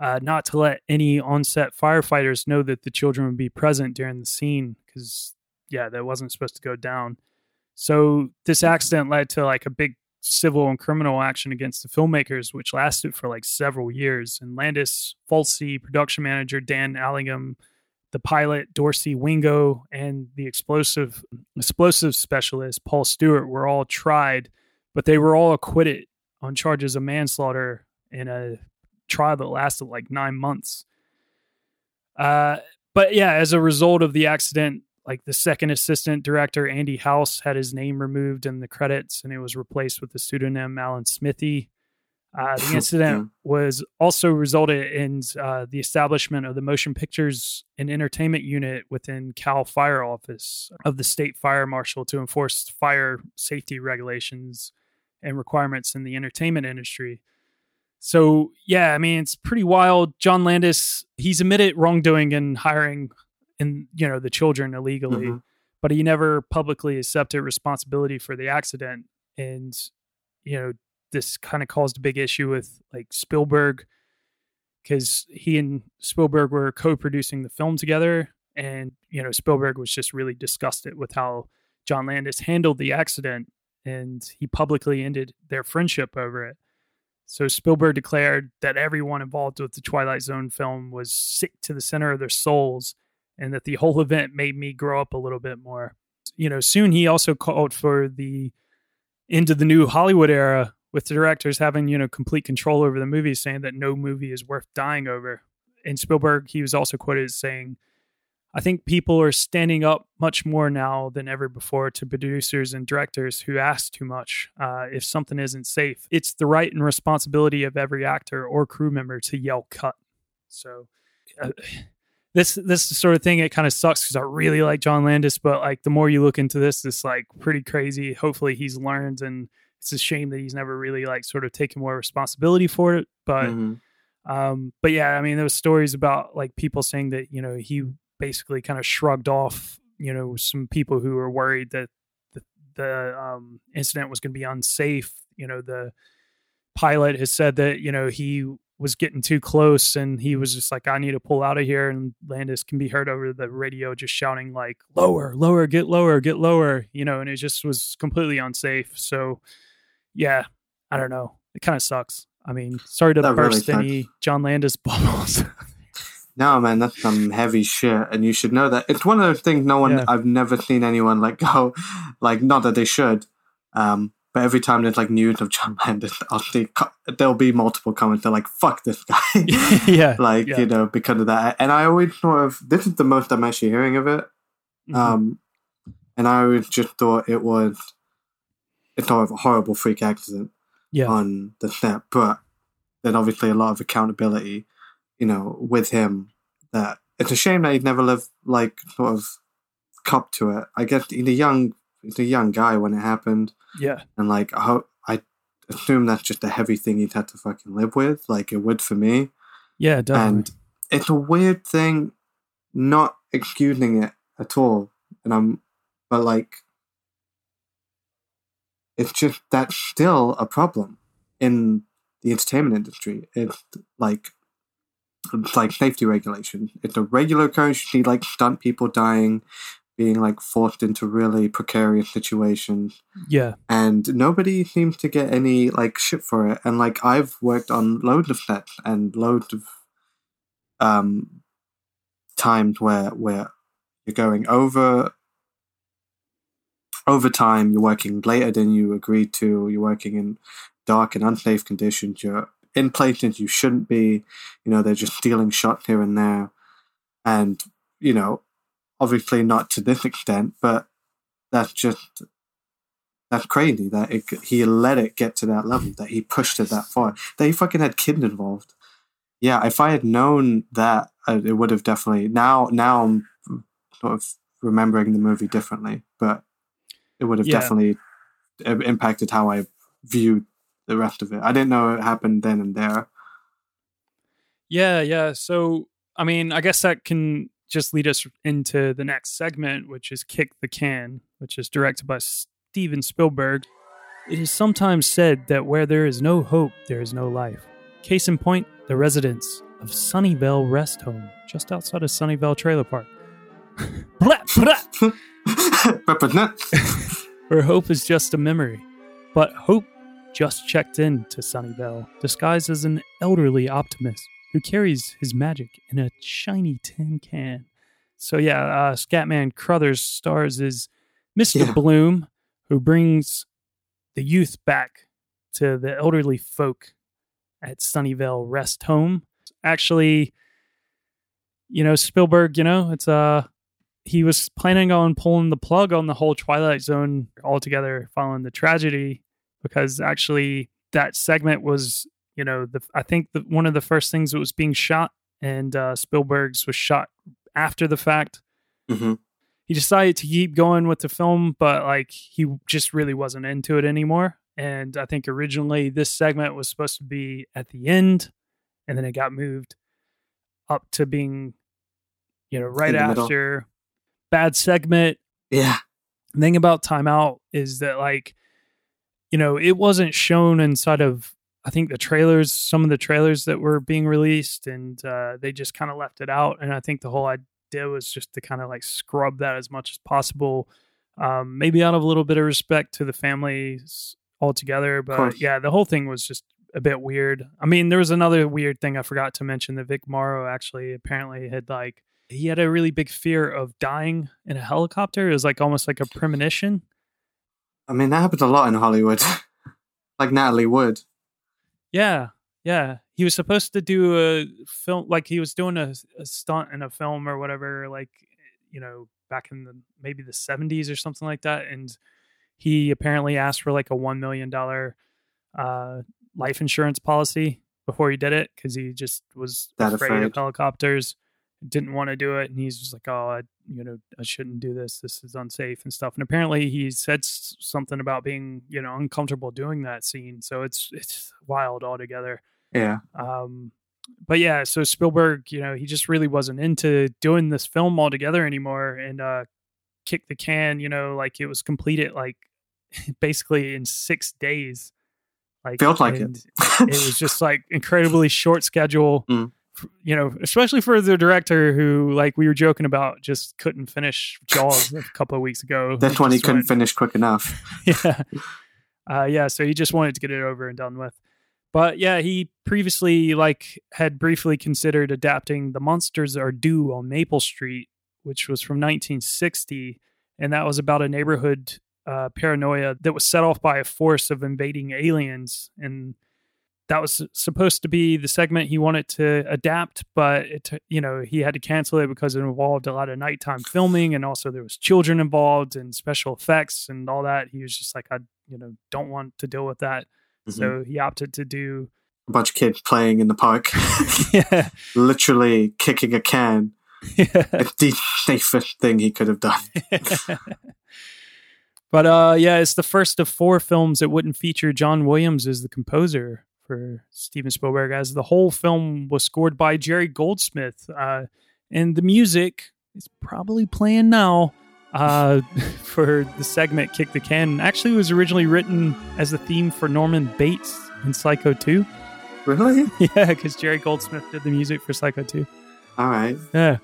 Uh, not to let any on-set firefighters know that the children would be present during the scene because, yeah, that wasn't supposed to go down. So this accident led to like a big civil and criminal action against the filmmakers, which lasted for like several years. And Landis, Folsey, production manager Dan Allingham, the pilot Dorsey Wingo and the explosive explosive specialist Paul Stewart were all tried, but they were all acquitted on charges of manslaughter in a trial that lasted like nine months. Uh, but yeah, as a result of the accident, like the second assistant director Andy House had his name removed in the credits, and it was replaced with the pseudonym Alan Smithee. Uh, the incident was also resulted in uh, the establishment of the Motion Pictures and Entertainment Unit within Cal Fire Office of the State Fire Marshal to enforce fire safety regulations and requirements in the entertainment industry. So yeah, I mean it's pretty wild. John Landis he's admitted wrongdoing in hiring in you know the children illegally, Mhm. but he never publicly accepted responsibility for the accident. And you know this kind of caused a big issue with like Spielberg. because he and Spielberg were co-producing the film together, and you know Spielberg was just really disgusted with how John Landis handled the accident, and he publicly ended their friendship over it. So Spielberg declared that everyone involved with the Twilight Zone film was sick to the center of their souls, and that the whole event made me grow up a little bit more. You know, soon he also called for the end of the new Hollywood era with the directors having you know complete control over the movie, saying that no movie is worth dying over. And Spielberg, he was also quoted as saying, "I think people are standing up much more now than ever before to producers and directors who ask too much. Uh, if something isn't safe, it's the right and responsibility of every actor or crew member to yell cut." So. Uh, this this sort of thing it kind of sucks because I really like John Landis, but like the more you look into this, it's like pretty crazy. Hopefully he's learned and it's a shame that he's never really like sort of taken more responsibility for it. But Mhm. um, but yeah, I mean, there was stories about like people saying that you know he basically kind of shrugged off you know some people who were worried that the, the um, incident was going to be unsafe. You know, the pilot has said that you know he was getting too close and he was just like, I need to pull out of here. And Landis can be heard over the radio just shouting like, lower, lower, get lower, get lower, you know, and it just was completely unsafe. So yeah, I don't know. It kind of sucks. I mean, sorry to That really burst any John Landis bubbles. No, man, that's some heavy shit, and you should know that. It's one of those things. No one, Yeah. I've never seen anyone like go, like not that they should, um, but every time there's like news of John Landis, I'll see there'll be multiple comments. They're like, "Fuck this guy," yeah. like yeah. you know, because of that. And I always sort of this is the most I'm actually hearing of it, Mhm. um, and I always just thought it was it's sort of a horrible freak accident yeah. on the set, but then obviously a lot of accountability, you know, with him. That it's a shame that he'd never lived like sort of cop to it. I guess he's a young, he's a young guy when it happened, yeah. and like I hope I assume that's just a heavy thing he'd had to fucking live with, like it would for me. Yeah. Definitely. And it's a weird thing, not excusing it at all, and I'm, but like, it's just that's still a problem in the entertainment industry. It's like it's like safety regulation. It's a regular occurrence. You see like stunt people dying, being like forced into really precarious situations, yeah. and nobody seems to get any like shit for it. And like I've worked on loads of sets and loads of um times where where you're going over over time, you're working later than you agreed to, you're working in dark and unsafe conditions, you're in places you shouldn't be, you know, they're just stealing shots here and there. And, you know, obviously not to this extent, but that's just that's crazy that it, he let it get to that level, that he pushed it that far, that he fucking had kids involved. Yeah, if I had known that, uh, it would have definitely. Now, now I'm sort of remembering the movie differently, but it would have Yeah. definitely uh, impacted how I viewed the rest of it. I didn't know it happened then and there. Yeah, yeah. So, I mean, I guess that can just lead us into the next segment, which is Kick the Can, which is directed by Steven Spielberg. It is sometimes said that where there is no hope, there is no life. Case in point, the residents of Sunnyvale Rest Home, just outside of Sunnyvale Trailer Park. blah, blah. Where hope is just a memory. But hope just checked in to Sunnyvale, disguised as an elderly optimist who carries his magic in a shiny tin can. So yeah, uh, Scatman Crothers stars as Mr. Yeah. Bloom, who brings the youth back to the elderly folk at Sunnyvale Rest Home. Actually, you know, Spielberg, you know, it's uh he was planning on pulling the plug on the whole Twilight Zone altogether following the tragedy because actually that segment was, you know, the I think the, one of the first things that was being shot and uh, Spielberg's was shot after the fact. hmm He decided to keep going with the film, but like he just really wasn't into it anymore. And I think originally this segment was supposed to be at the end, and then it got moved up to being, you know, right the middle. after bad segment Yeah. the thing about timeout is that like you know it wasn't shown inside of I think the trailers, some of the trailers that were being released, and uh, they just kind of left it out. And I think the whole idea was just to kind of like scrub that as much as possible, um, maybe out of a little bit of respect to the families altogether. But yeah, the whole thing was just a bit weird. I mean, there was another weird thing I forgot to mention that Vic Morrow actually apparently had like he had a really big fear of dying in a helicopter. It was like almost like a premonition. I mean, that happens a lot in Hollywood. like Natalie Wood. Yeah, yeah. He was supposed to do a film, like he was doing a, a stunt in a film or whatever, like you know, back in the maybe the seventies or something like that. And he apparently asked for like a one million dollar uh, life insurance policy before he did it because he just was That afraid, afraid. of helicopters, didn't want to do it, and he's just like, "Oh, I, you know, I shouldn't do this. This is unsafe and stuff." And apparently, he said something about being, you know, uncomfortable doing that scene. So it's it's wild altogether. Yeah. Um, but yeah, so Spielberg, you know, he just really wasn't into doing this film altogether anymore, and uh, kicked the can. You know, like it was completed like basically in six days. Like Felt like it. it was just like incredibly short schedule. Mm. You know, especially for the director who, like we were joking about, just couldn't finish Jaws a couple of weeks ago. That's when he couldn't went- finish quick enough. yeah. Uh, yeah. So he just wanted to get it over and done with. But yeah, he previously like had briefly considered adapting The Monsters Are Due on Maple Street, which was from 1960, and that was about a neighborhood uh, paranoia that was set off by a force of invading aliens, and that was supposed to be the segment he wanted to adapt, but it you know he had to cancel it because it involved a lot of nighttime filming, and also there was children involved and special effects and all that. He was just like, I you know don't want to deal with that. Mhm. So he opted to do a bunch of kids playing in the park, yeah, literally kicking a can. yeah. It's the safest thing he could have done. but uh yeah, it's the first of four films that wouldn't feature John Williams as the composer for Steven Spielberg as the whole film was scored by Jerry Goldsmith. Uh and the music is probably playing now uh for the segment Kick the Can. Actually it was originally written as the theme for Norman Bates in Psycho 2. Really? yeah, because Jerry Goldsmith did the music for Psycho 2. All right. Yeah.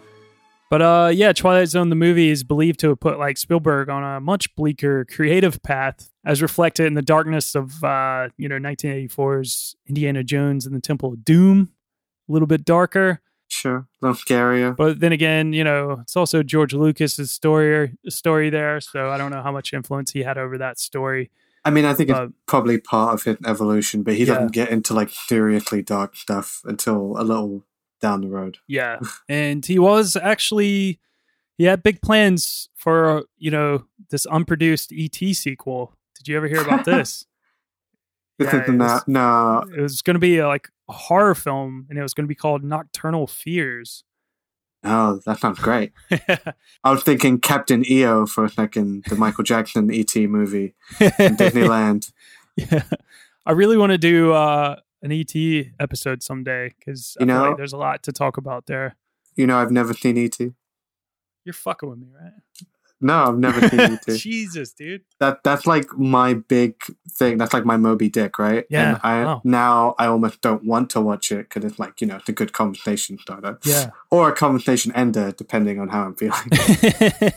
But uh yeah, Twilight Zone the movie is believed to have put like Spielberg on a much bleaker creative path as reflected in the darkness of uh, you know, 1984's Indiana Jones and the Temple of Doom. A little bit darker. Sure. A little scarier. But then again, you know, it's also George Lucas's story story there, so I don't know how much influence he had over that story. I mean, I think it's probably part of his evolution, but he Yeah. doesn't get into like seriously dark stuff until a little down the road. Yeah. and he was actually he had big plans for, you know, this unproduced ET sequel. Did you ever hear about this? This Yeah, isn't it that. was- No. it was going to be a, like a horror film and it was going to be called Nocturnal Fears. Oh, that sounds great. I was thinking Captain EO for a second, the Michael Jackson ET movie in Disneyland. yeah. I really want to do uh, an ET episode someday because You know- like there's a lot to talk about there. You know, I've never seen ET. You're fucking with me, right? No, I've never seen ET. Jesus, dude. That that's like my big thing. That's like my Moby Dick, right? Yeah, And I wow. now I almost don't want to watch it because it's like you know it's a good conversation starter Yeah. or a conversation ender depending on how I'm feeling.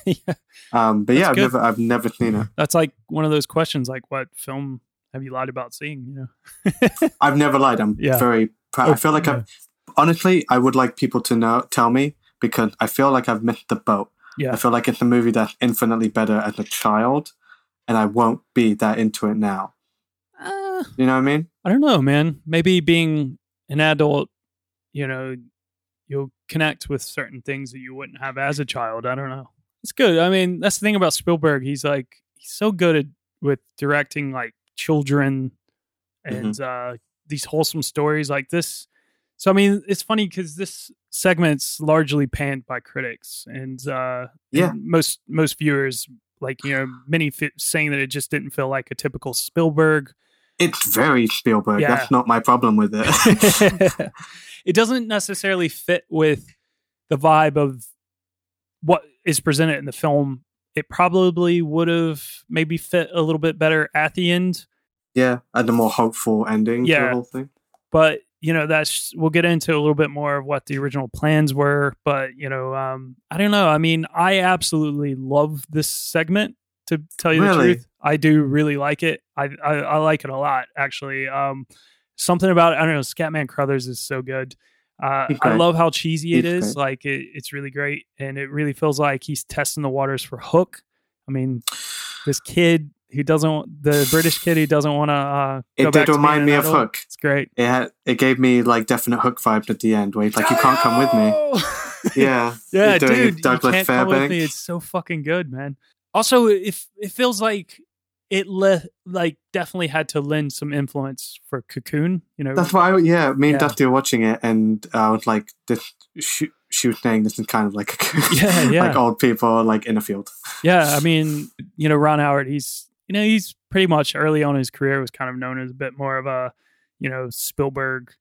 yeah. Um, but That's yeah, I've good. never I've never seen it. That's like one of those questions like what film have you lied about seeing, you know? I've never lied. I'm Yeah. very proud. I feel like Yeah. I've honestly I would like people to know tell me because I feel like I've missed the boat. Yeah. I feel like it's a movie that's infinitely better as a child, and I won't be that into it now. Uh, You know what I mean? I don't know, man. Maybe being an adult, you know, you'll connect with certain things that you wouldn't have as a child. I don't know. It's good. I mean, that's the thing about Spielberg. He's like he's so good at with directing like children and uh these wholesome stories like this. So I mean, it's funny because this segment's largely panned by critics and uh Yeah. and most most viewers like you know many fi- saying that it just didn't feel like a typical Spielberg It's very Spielberg. Yeah. That's not my problem with it. it doesn't necessarily fit with the vibe of what is presented in the film. It probably would have maybe fit a little bit better at the end. Yeah, and the more hopeful ending to Yeah. the whole thing. but you know that's we'll get into a little bit more of what the original plans were but you know um i don't know. I mean i absolutely love this segment to tell you the truth. I do really like it. I, I i like it a lot actually. Um something about i don't know scatman crothers is so good. Uh, I love how cheesy it He's is. great. Like it, it's really great, and it really feels like he's testing the waters for Hook. I mean, this kid who doesn't, the British kid who doesn't want to. Uh, It back did to remind me of adult. Hook. It's great. It had it gave me like definite Hook vibe at the end, where he's like, "You can't come with me." Yeah, yeah, dude, you Douglas can't come with me. It's so fucking good, man. Also, if it feels like it le- like definitely had to lend some influence for Cocoon. You know, That's why, I, yeah, me and Yeah. Dusty were watching it, and I was like, "This." She, she was saying this is kind of like Yeah, yeah. like old people like in a field. yeah. I mean, you know, Ron Howard. He's you know he's pretty much early on in his career was kind of known as a bit more of a you know Spielberg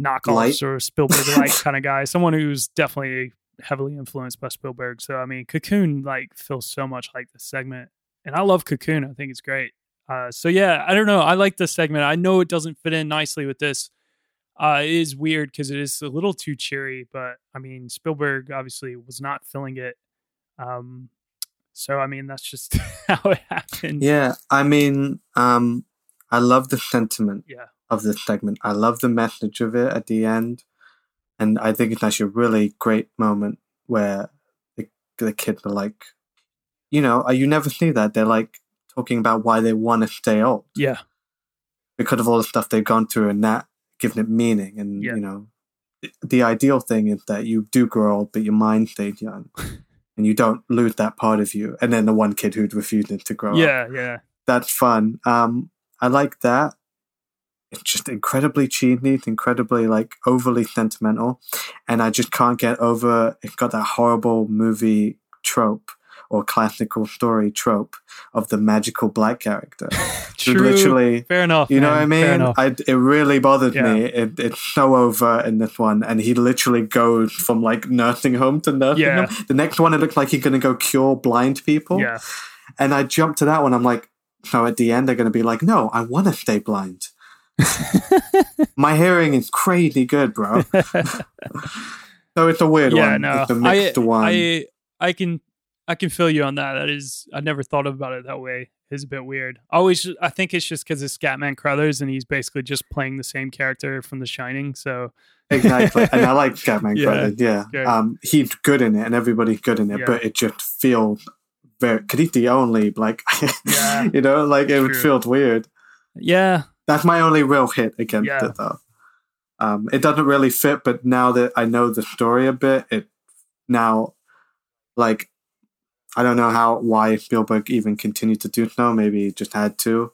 knockoffs Light. or Spielberg like kind of guy. Someone who's definitely heavily influenced by Spielberg. So I mean, Cocoon like feels so much like this segment, and I love Cocoon. I think it's great. Uh, so yeah, I don't know. I like this segment. I know it doesn't fit in nicely with this. Uh, it is weird because it is a little too cheery, but I mean, Spielberg obviously was not filling it. Um, so I mean, that's just how it happened. Yeah, I mean, um, I love the sentiment Yeah. of this segment. I love the message of it at the end, and I think it's actually a really great moment where the the kids are like, you know, uh, you never see that they're like talking about why they want to stay old Yeah. because of all the stuff they've gone through, and that giving it meaning. And Yeah. you know, the- the ideal thing is that you do grow old, but your mind stays young. And you don't lose that part of you. And then the one kid who'd refusing to grow up Yeah. Yeah. that's fun. Um, I like that. It's just incredibly cheesy, it's incredibly like overly sentimental, and I just can't get over. It's got that horrible movie trope or classical story trope of the magical black character. True. literally, Fair enough. you know what I mean? I, it really bothered Yeah. me. It, it's so over in this one, and he literally goes from like nursing home to nursing Yeah. home. The next one, it looks like he's going to go cure blind people. yeah. And I jumped to that one. I'm like, so at the end, they're going to be like, no, I want to stay blind. My hearing is crazy good, bro. so it's a weird yeah. one. No. It's a I, mixed one. I I can I can feel you on that. That is I never thought about it that way. It's a bit weird. Always, I think it's just because it's Scatman Crothers and he's basically just playing the same character from The Shining. So exactly. And I like Scatman Yeah. Crothers. Yeah. Good. Um, he's good in it and everybody's good in it, Yeah. but it just feels very, the only, like, Yeah. you know, like it True. feels weird. yeah, That's my only real hit against Yeah. it, though. Um, it doesn't really fit, but now that I know the story a bit, it now, like, I don't know how why Spielberg even continued to do so. Maybe he just had to,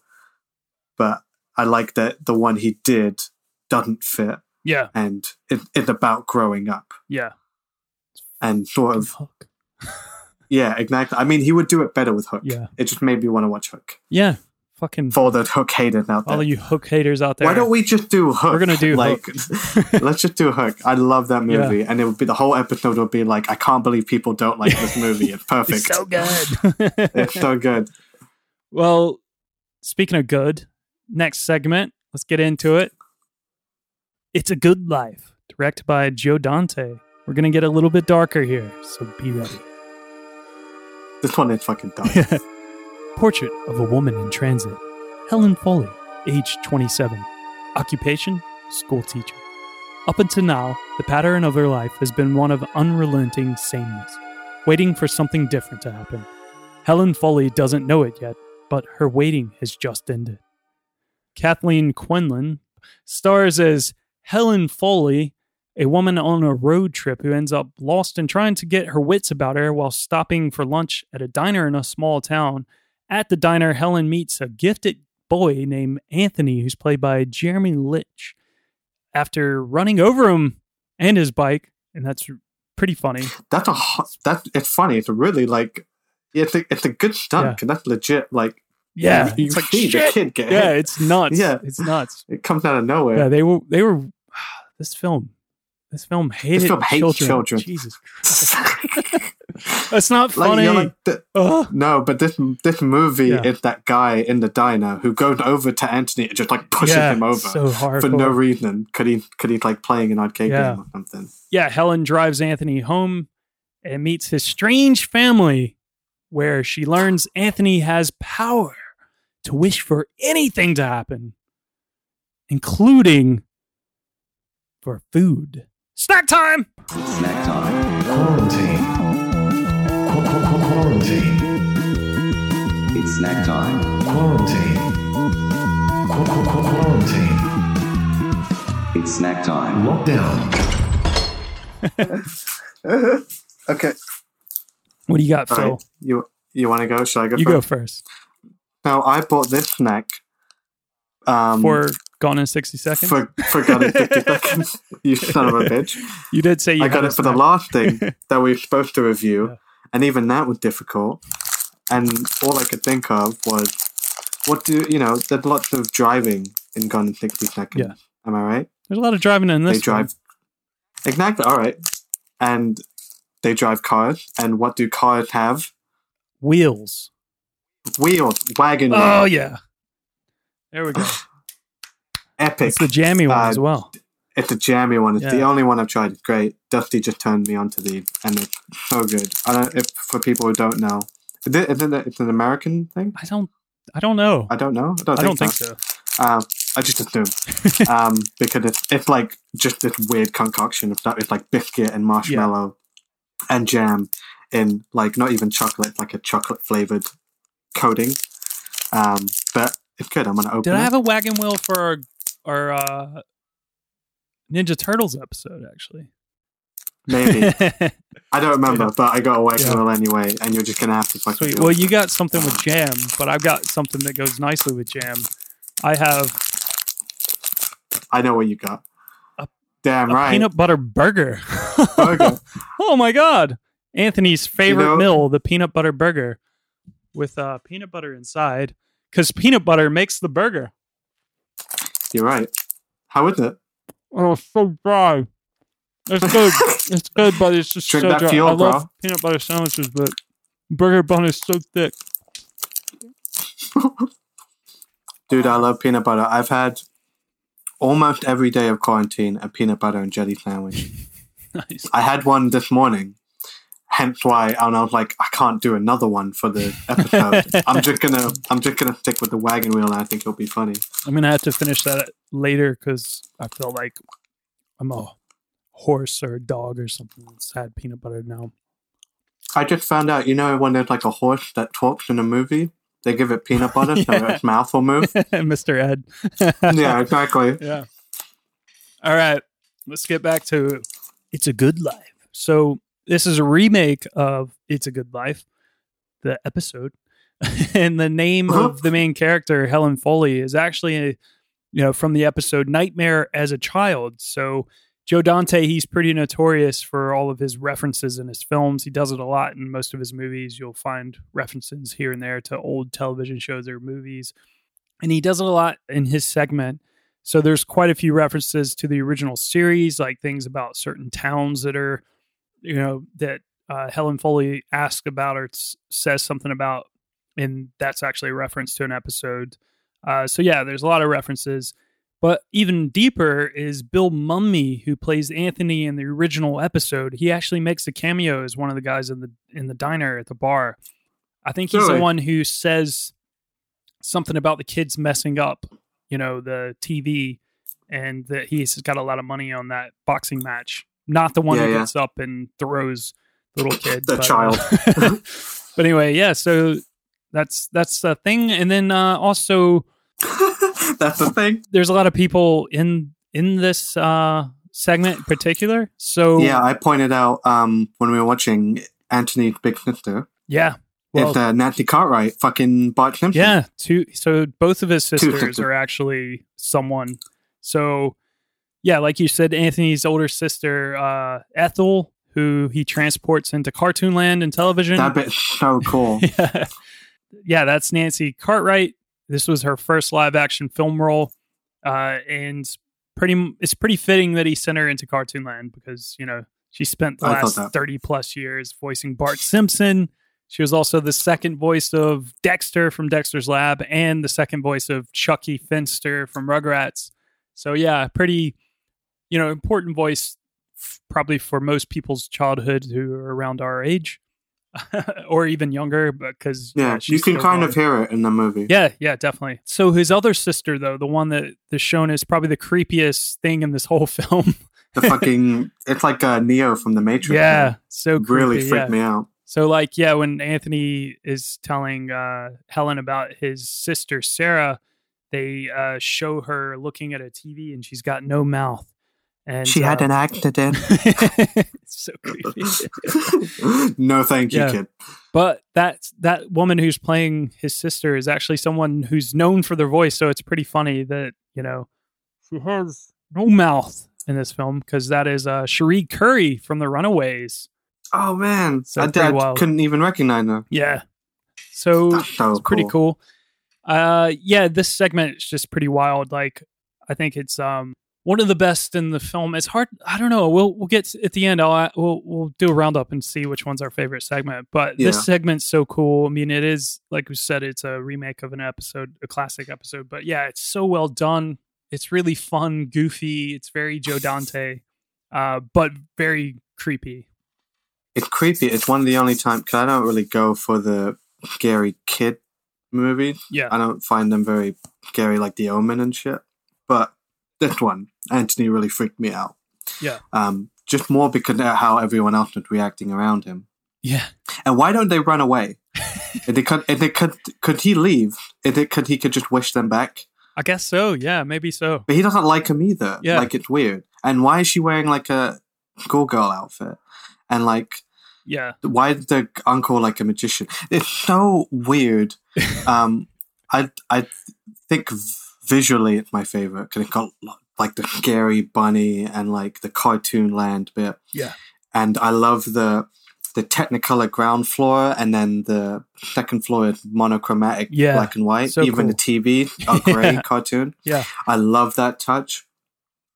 but I like that the one he did doesn't fit, yeah, and it, it's about growing up yeah. and sort of Hook. yeah, exactly. I mean, he would do it better with Hook. Yeah. it just made me want to watch Hook. Yeah, fucking For the Hook haters out there, all you Hook haters out there. Why don't we just do Hook? We're gonna do like, Hook. let's just do Hook. I love that Yeah. movie, and it would be the whole episode would be like, I can't believe people don't like this movie. It's perfect. It's so good. It's so good. well, speaking of good, next segment, let's get into it. It's a Good Life, directed by Joe Dante. We're going to get a little bit darker here, so be ready. This one is fucking dumb. Portrait of a woman in transit. Helen Foley, age 27. Occupation, school teacher. Up until now, the pattern of her life has been one of unrelenting sameness, waiting for something different to happen. Helen Foley doesn't know it yet, but her waiting has just ended. Kathleen Quinlan stars as Helen Foley, a woman on a road trip who ends up lost and trying to get her wits about her while stopping for lunch at a diner in a small town. At the diner, Helen meets a gifted boy named Anthony, who's played by Jeremy Licht. After running over him and his bike, and that's pretty funny. That's a that. It's funny. It's really like. It's a, it's a good stunt. Yeah. 'cause that's legit. Like Yeah, you it's like see the shit. kid get Yeah, hit. it's nuts. Yeah. it's nuts. It comes out of nowhere. Yeah, they were they were this film. This film hated film hates children. Jesus Christ. That's not funny. like the, Ugh. no, but this this movie Yeah. is that guy in the diner who goes over to Anthony and just like pushes yeah, him over so for no reason. Could he could he like playing an arcade Yeah. game or something? yeah, Helen drives Anthony home and meets his strange family, where she learns Anthony has power to wish for anything to happen, including for food. Snack time! Snack time. Quarantine. Qu- qu- qu- Quarantine. It's snack time. Quarantine. Qu- qu- qu- Quarantine. It's snack time. Lockdown. Okay, What do you got, all Fil? right. You you want to go? Should I go? You first? go first. Now I bought this snack. Um, For Gone in 60 Seconds? for for got it fifty seconds. You son of a bitch! you did say you I got it for the last thing that we were supposed to review, Yeah. and even that was difficult. And all I could think of was, what do you know? There's lots of driving in Gone in sixty seconds. Yeah. Am I right? There's a lot of driving in this. they drive. Exactly. All right. And they drive cars. And what do cars have? Wheels. Wheels, wagon Oh, wheels. yeah. There we go. Epic. It's the jammy one Uh, as well. It's a jammy one. It's the only one I've tried. It's great. Dusty just turned me onto these, and it's so good. I don't. If for people who don't know, is it, is it it's an American thing? I don't. I don't know. I don't know. I don't I think, don't think so. so. Um, I just assume. um, because it's it's like just this weird concoction of stuff. It's like biscuit and marshmallow and jam in like not even chocolate, like a chocolate flavored coating. Um, but it's good. I'm gonna open Did it. I have a wagon wheel for our, uh, Ninja Turtles episode? Actually, Maybe I don't remember, but I got a wagon Yeah. wheel anyway, and you're just gonna have to fucking. Sweet. Well, you got something with jam, but I've got something that goes nicely with jam. I have I know what you got. A- Damn a right. peanut butter burger. Burger. oh my god! Anthony's favorite know- meal, the peanut butter burger, with uh, peanut butter inside, because peanut butter makes the burger. You're right. How is it? Oh, it's so dry. It's good. it's good, but it's just Drink so that dry. fuel, I love bro. peanut butter sandwiches, but burger bun is so thick. Dude, I love peanut butter. I've had almost every day of quarantine a peanut butter and jelly sandwich. Nice. I had one this morning, hence why and I was like, I can't do another one for the episode. I'm just gonna I'm just gonna stick with the wagon wheel and I think it'll be funny. I'm gonna have to finish that later because I feel like I'm a horse or a dog or something that's had peanut butter now. I just found out, you know, when there's like a horse that talks in a movie, they give it peanut butter so its mouth will move. Mr. Ed. yeah, exactly. Yeah. All right. Let's get back to It's a Good Life. So, this is a remake of It's a Good Life, the episode. and the name of the main character, Helen Foley, is actually a, you know, from the episode Nightmare as a Child. So, Joe Dante, he's pretty notorious for all of his references in his films. He does it a lot in most of his movies. You'll find references here and there to old television shows or movies. And he does it a lot in his segment. So there's quite a few references to the original series, like things about certain towns that are, you know, that uh, Helen Foley asks about or s- says something about, and that's actually a reference to an episode. Uh, so yeah, there's a lot of references. But even deeper is Bill Mumy, who plays Anthony in the original episode. He actually makes a cameo as one of the guys in the in the diner at the bar. I think he's Really? the one who says something about the kids messing up, you know, the TV, and that he's got a lot of money on that boxing match. Not the one Yeah, who yeah. gets up and throws the little kid, The but, child. uh, but anyway, yeah. So that's that's the thing, and then uh, also That's the thing. there's a lot of people in in this uh segment in particular. So Yeah, I pointed out um, when we were watching Anthony's Big Sister. yeah. Well, it's uh, Nancy Cartwright, fucking Bart Simpson. yeah, two so both of his sisters. are actually someone. So yeah, like you said, Anthony's older sister, uh Ethel, who he transports into cartoon land and television. That bit's so cool. yeah. yeah, that's Nancy Cartwright. This was her first live action film role, uh, and pretty it's pretty fitting that he sent her into Cartoon Land because you know She spent the I last 30 plus years voicing Bart Simpson. She was also the second voice of Dexter from Dexter's Lab and the second voice of Chuckie Finster from Rugrats. So, yeah, pretty, you know, important voice f- probably for most people's childhood who are around our age or even younger because Yeah, you can kind of hear it in the movie. Yeah, yeah, definitely. So his other sister, though, the one that is shown is probably the creepiest thing in this whole film. The fucking, it's like uh, Neo from the Matrix. yeah, so It really freaked yeah. me out. So like, yeah, when Anthony is telling uh, Helen about his sister Sarah, they uh, show her looking at a TV and she's got no mouth. And She had uh, an accident. it's so creepy. no, thank you, Yeah. kid. But that that woman who's playing his sister is actually someone who's known for their voice, so it's pretty funny that you know she has no mouth in this film because that is uh, Cherie Currie from The Runaways. Oh man, So I, wild. couldn't even recognize her. Yeah, so That's so it's pretty cool. Uh, yeah, this segment is just pretty wild. Like, I think it's um one of the best in the film. It's hard. I don't know. We'll we'll get at the end. I'll we'll we'll do a roundup and see which one's our favorite segment. But Yeah. this segment's so cool. I mean, it is like we said, it's a remake of an episode, a classic episode. But yeah, it's so well done. It's really fun, goofy. It's very Joe Dante, uh, but very creepy. It's creepy. It's one of the only times because I don't really go for the scary kid movies. Yeah. I don't find them very scary, like The Omen and shit. But this one, Anthony really freaked me out. Yeah. Um, just more because of how everyone else was reacting around him. Yeah. And why don't they run away? if they could, if they could, could he leave? If they could, he could just wish them back. I guess so. Yeah, maybe so. But he doesn't like him either. Yeah. Like it's weird. And why is she wearing like a schoolgirl outfit? And like Yeah. why is the uncle like a magician? It's so weird. um, I I think visually it's my favorite because it got like the scary bunny and like the cartoon land bit. Yeah. and I love the the Technicolor ground floor and then the second floor is monochromatic Yeah, black and white. so Even the. TV are gray Yeah. cartoon. Yeah. I love that touch.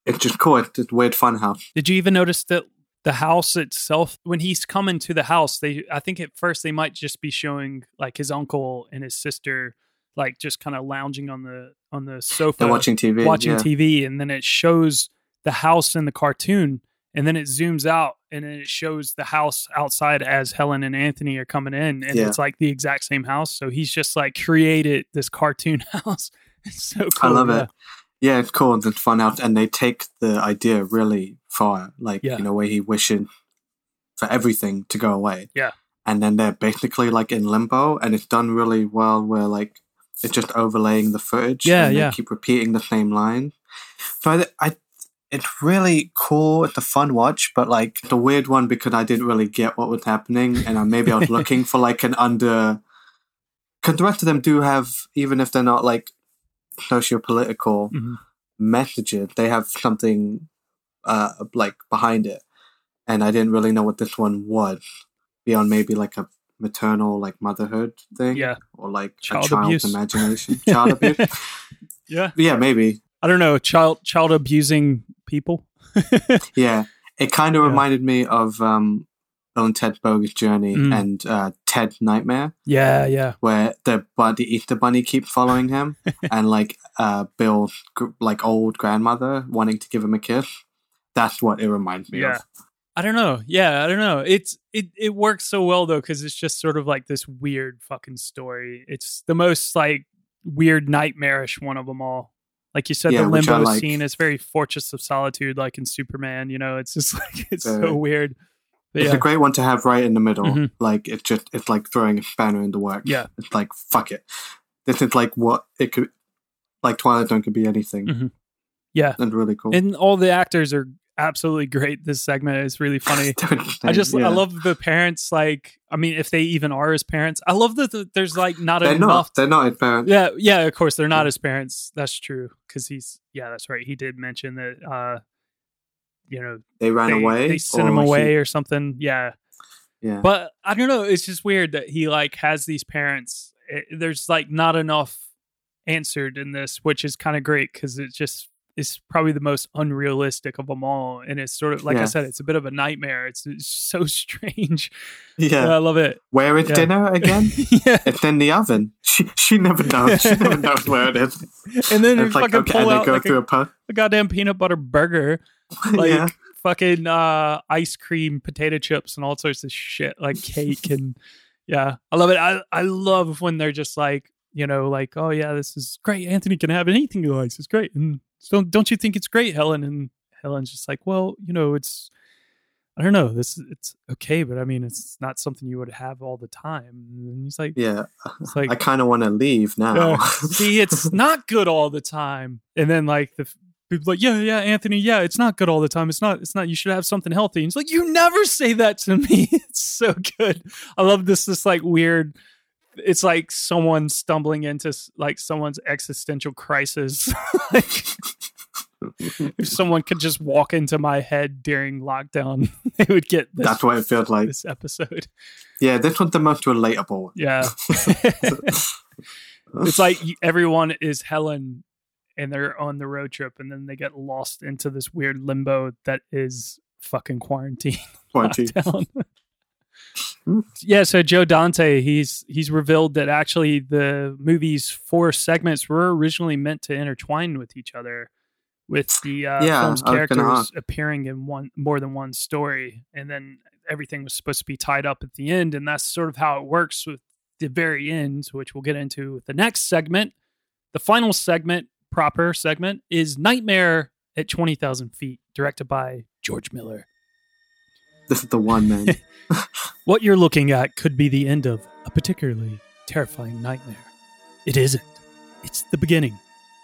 It's just cool. It's a weird fun house. Did you even notice that the house itself, when he's coming to the house, they I think at first they might just be showing like his uncle and his sister, like just kind of lounging on the on the sofa, They're watching TV. watching yeah. TV, and then it shows the house in the cartoon, and then it zooms out, and then it shows the house outside as Helen and Anthony are coming in, and Yeah. it's like the exact same house. So he's just like created this cartoon house. It's so cool. I love yeah. it. Yeah, it's cool. It's fun out, and they take the idea really far. Like Yeah. you know, where he wishing for everything to go away. Yeah. and then they're basically like in limbo, and it's done really well. Where like it's just overlaying the footage. Yeah, yeah. Keep repeating the same line. So I, I, it's really cool. It's a fun watch, but like the weird one because I didn't really get what was happening, and I, maybe I was looking for like an under. Because the rest of them do have, even if they're not like socio-political Mhm. messages, they have something uh like behind it, and I didn't really know what this one was beyond maybe like a maternal like motherhood thing, Yeah. or like Child a child's abuse. imagination, child abuse. Yeah. Yeah, maybe. I don't know, child child abusing people. Yeah, it kind of Yeah. reminded me of um, and Ted Bogus Journey Mm. and uh, Ted Nightmare, Yeah, yeah. where the but the Easter Bunny keeps following him, and like uh, Bill's gr- like old grandmother wanting to give him a kiss. That's what it reminds me Yeah. of. I don't know. Yeah, I don't know. It's it it works so well though because it's just sort of like this weird fucking story. It's the most like weird nightmarish one of them all. Like you said, Yeah, the limbo like. scene is very Fortress of Solitude, like in Superman. You know, it's just like it's Very. so weird. But It's yeah, a great one to have right in the middle. Mhm. Like it's just it's like throwing a spanner in the works. Yeah. It's like fuck it. This is like what it could like Twilight Zone could be anything. Mhm. yeah, And really cool. and all the actors are absolutely great. This segment is really funny. I just Yeah. I love the parents. Like, I mean, if they even are his parents, I love that the, there's like not they're enough. not. They're not his parents. Yeah, yeah. Of course, they're not his parents. That's true. Because he's yeah, that's right. He did mention that. uh You know, They ran they, away. They sent him or he- away or something. Yeah, yeah. but I don't know. It's just weird that he like has these parents. It, there's like not enough answered in this, which is kind of great because it just is probably the most unrealistic of them all, and it's sort of like I said, it's a bit of a nightmare. It's, it's so strange. Yeah. I love it. Where is yeah. dinner again? yeah, it's in the oven. She she never knows. She never knows where it is. and then It's like fucking okay, pull and they out go like through a, a a goddamn peanut butter burger, like yeah. fucking uh, ice cream, potato chips, and all sorts of shit, like cake and yeah, I love it. I I love when they're just like you know like oh yeah, this is great. Anthony can have anything he likes. It's great. And so don't you think it's great, Helen? And Helen's just like, well, you know, it's I don't know. This it's okay, but I mean, it's not something you would have all the time. And he's like, Yeah. it's like I kind of want to leave now. yeah. See, it's not good all the time. And then like the people like, yeah, yeah, Anthony, yeah, it's not good all the time. It's not. It's not. You should have something healthy. And it's like you never say that to me. It's so good. I love this. This like weird. It's like someone stumbling into like someone's existential crisis. like if someone could just walk into my head during lockdown, they would get this, That's what it feels like. this episode. Yeah, this one's the most relatable. Yeah. it's like everyone is Helen and they're on the road trip and then they get lost into this weird limbo that is fucking quarantine. Quarantine. Yeah, so Joe Dante, he's he's revealed that actually the movie's four segments were originally meant to intertwine with each other with the uh, Yeah, film's gonna characters appearing in one more than one story and then everything was supposed to be tied up at the end and that's sort of how it works with the very end which we'll get into with the next segment. The final segment proper segment is nightmare at 20000 feet directed by george miller This is the one, man. what you're looking at could be the end of a particularly terrifying nightmare. It isn't. It's the beginning.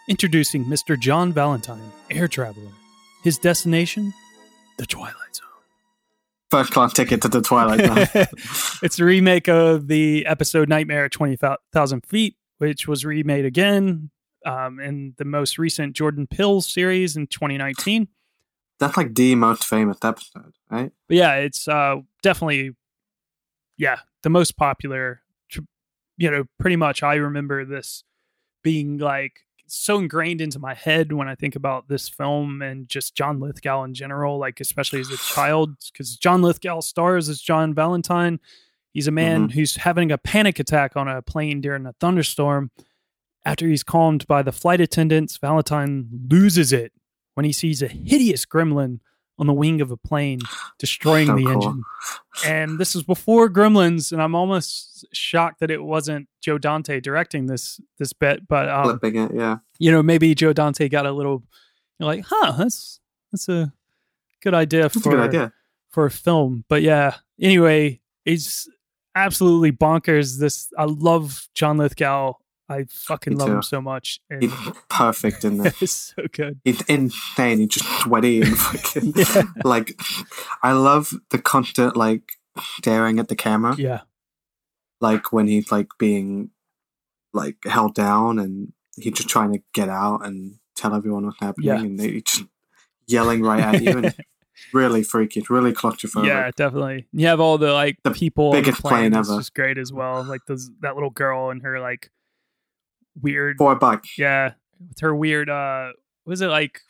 Introducing Mr. John Valentine, air traveler. His destination? The Twilight Zone. First class ticket to the Twilight Zone. it's a remake of the episode Nightmare at 20,000 Feet, which was remade again um, in the most recent Jordan Peele series in 2019. That's like the most famous episode, right? But yeah, it's uh, definitely, yeah, the most popular. You know, pretty much. I remember this being like so ingrained into my head when I think about this film and just John Lithgow in general, like especially as a child, because John Lithgow stars as John Valentine. He's a man who's having a panic attack on a plane during a thunderstorm. After he's calmed by the flight attendants, Valentine loses it when he sees a hideous gremlin on the wing of a plane destroying So the cool. engine. And this is before Gremlins, and I'm almost shocked that it wasn't Joe Dante directing this this bit. But um, Flipping it, yeah. you know, maybe Joe Dante got a little you know, like, huh, that's that's a good idea That's a for good idea. for a film. But yeah, anyway, it's absolutely bonkers. This I love John Lithgow. I fucking love him so much. And He's perfect in this. it's so good. He's insane. He's just sweaty and fucking Yeah. like. I love the constant like staring at the camera, Yeah. like when he's like being like held down and he's just trying to get out and tell everyone what's happening, Yeah. and they just yelling right at you. And really freaky. It's really claustrophobic. Yeah, definitely. You have all the like The people on the biggest plane. plane It's ever. just great as well. Like those that little girl and her like weird For a buck. yeah, with her weird uh what is it like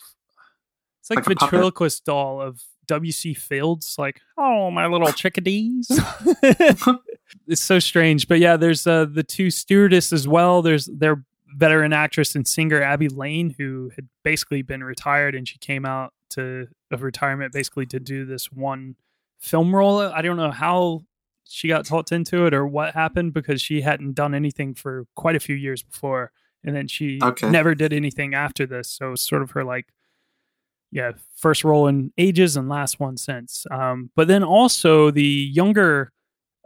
it's like, Like ventriloquist doll of WC Fields, like, oh my little chickadees. it's so strange. But yeah, there's uh the two stewardess as well. There's their veteran actress and singer Abbe Lane, who had basically been retired and she came out to of retirement basically to do this one film role. I don't know how she got talked into it or what happened because she hadn't done anything for quite a few years before. And then she Okay. never did anything after this. So it's sort of her like yeah, first role in ages and last one since. Um, but then also the younger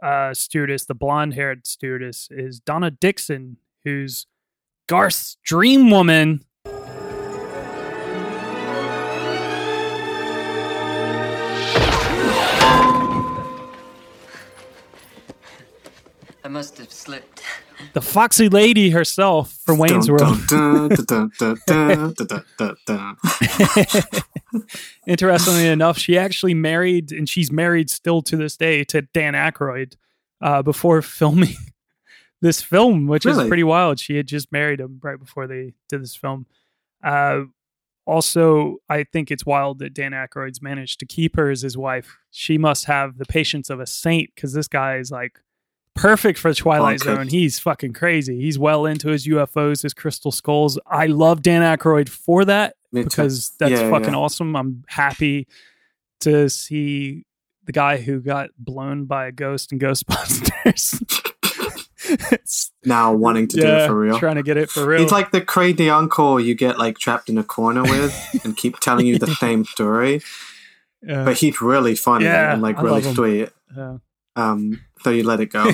uh, stewardess, the blonde haired stewardess, is Donna Dixon, who's Garth's dream woman. I must have slipped. The foxy lady herself from Wayne's World. Interestingly enough, she actually married, and she's married still to this day to Dan Aykroyd uh, before filming this film, which really? is pretty wild. She had just married him right before they did this film. Uh, also, I think it's wild that Dan Aykroyd's managed to keep her as his wife. She must have the patience of a saint because this guy is like perfect for Twilight Bonkers. Zone. He's fucking crazy. He's well into his UFOs, his crystal skulls. I love Dan Aykroyd for that Me too. because that's Yeah, fucking yeah. awesome. I'm happy to see the guy who got blown by a ghost in Ghostbusters. Now wanting to do it for real. Trying to get it for real. He's like the crazy uncle you get like trapped in a corner with and keep telling you the same story. Yeah. But he's really funny Yeah, and like I really sweet. Yeah. Um, so you let it go.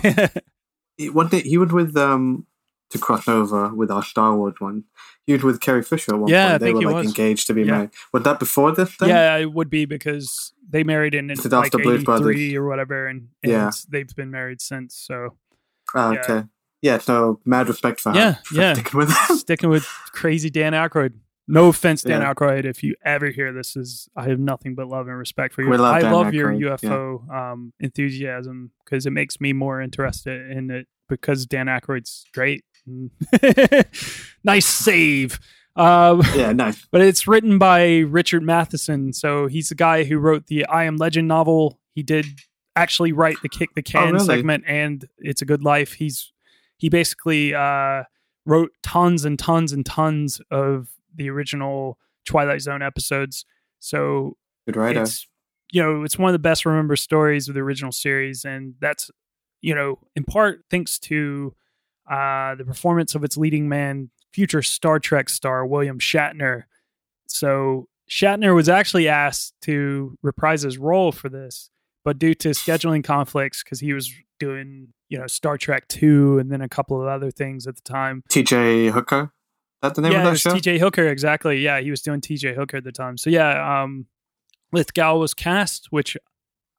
he, one day, he was with um to cross over with our Star Wars one. He was with Carrie Fisher at one Yeah, point. They were like was. engaged to be Yeah. married. Was that before this thing? Yeah, it would be because they married in Is it like Blues Brothers? 83 or whatever, and, and Yeah. they've been married since. So Yeah. okay. Yeah, so mad respect for Yeah, her. for yeah. Sticking with him. sticking with crazy Dan Aykroyd. No offense, Dan Yeah. Aykroyd. If you ever hear this, is I have nothing but love and respect for you. Love I Dan love your Aykroyd, UFO um, enthusiasm because it makes me more interested in it because Dan Aykroyd's great. nice save. Um, yeah, nice. but it's written by Richard Matheson. So he's the guy who wrote the I Am Legend novel. He did actually write the Kick the Can Oh, really? segment and It's a Good Life. He's he basically uh, wrote tons and tons and tons of the original Twilight Zone episodes. So Good writer. it's you know it's one of the best remembered stories of the original series and that's you know in part thanks to uh the performance of its leading man future star trek star william shatner so shatner was actually asked to reprise his role for this but due to scheduling conflicts because he was doing you know star trek 2 and then a couple of other things at the time TJ Hooker. That the name yeah, of that was show? TJ Hooker, exactly. Yeah, he was doing TJ Hooker at the time. So yeah, um Lithgow was cast, which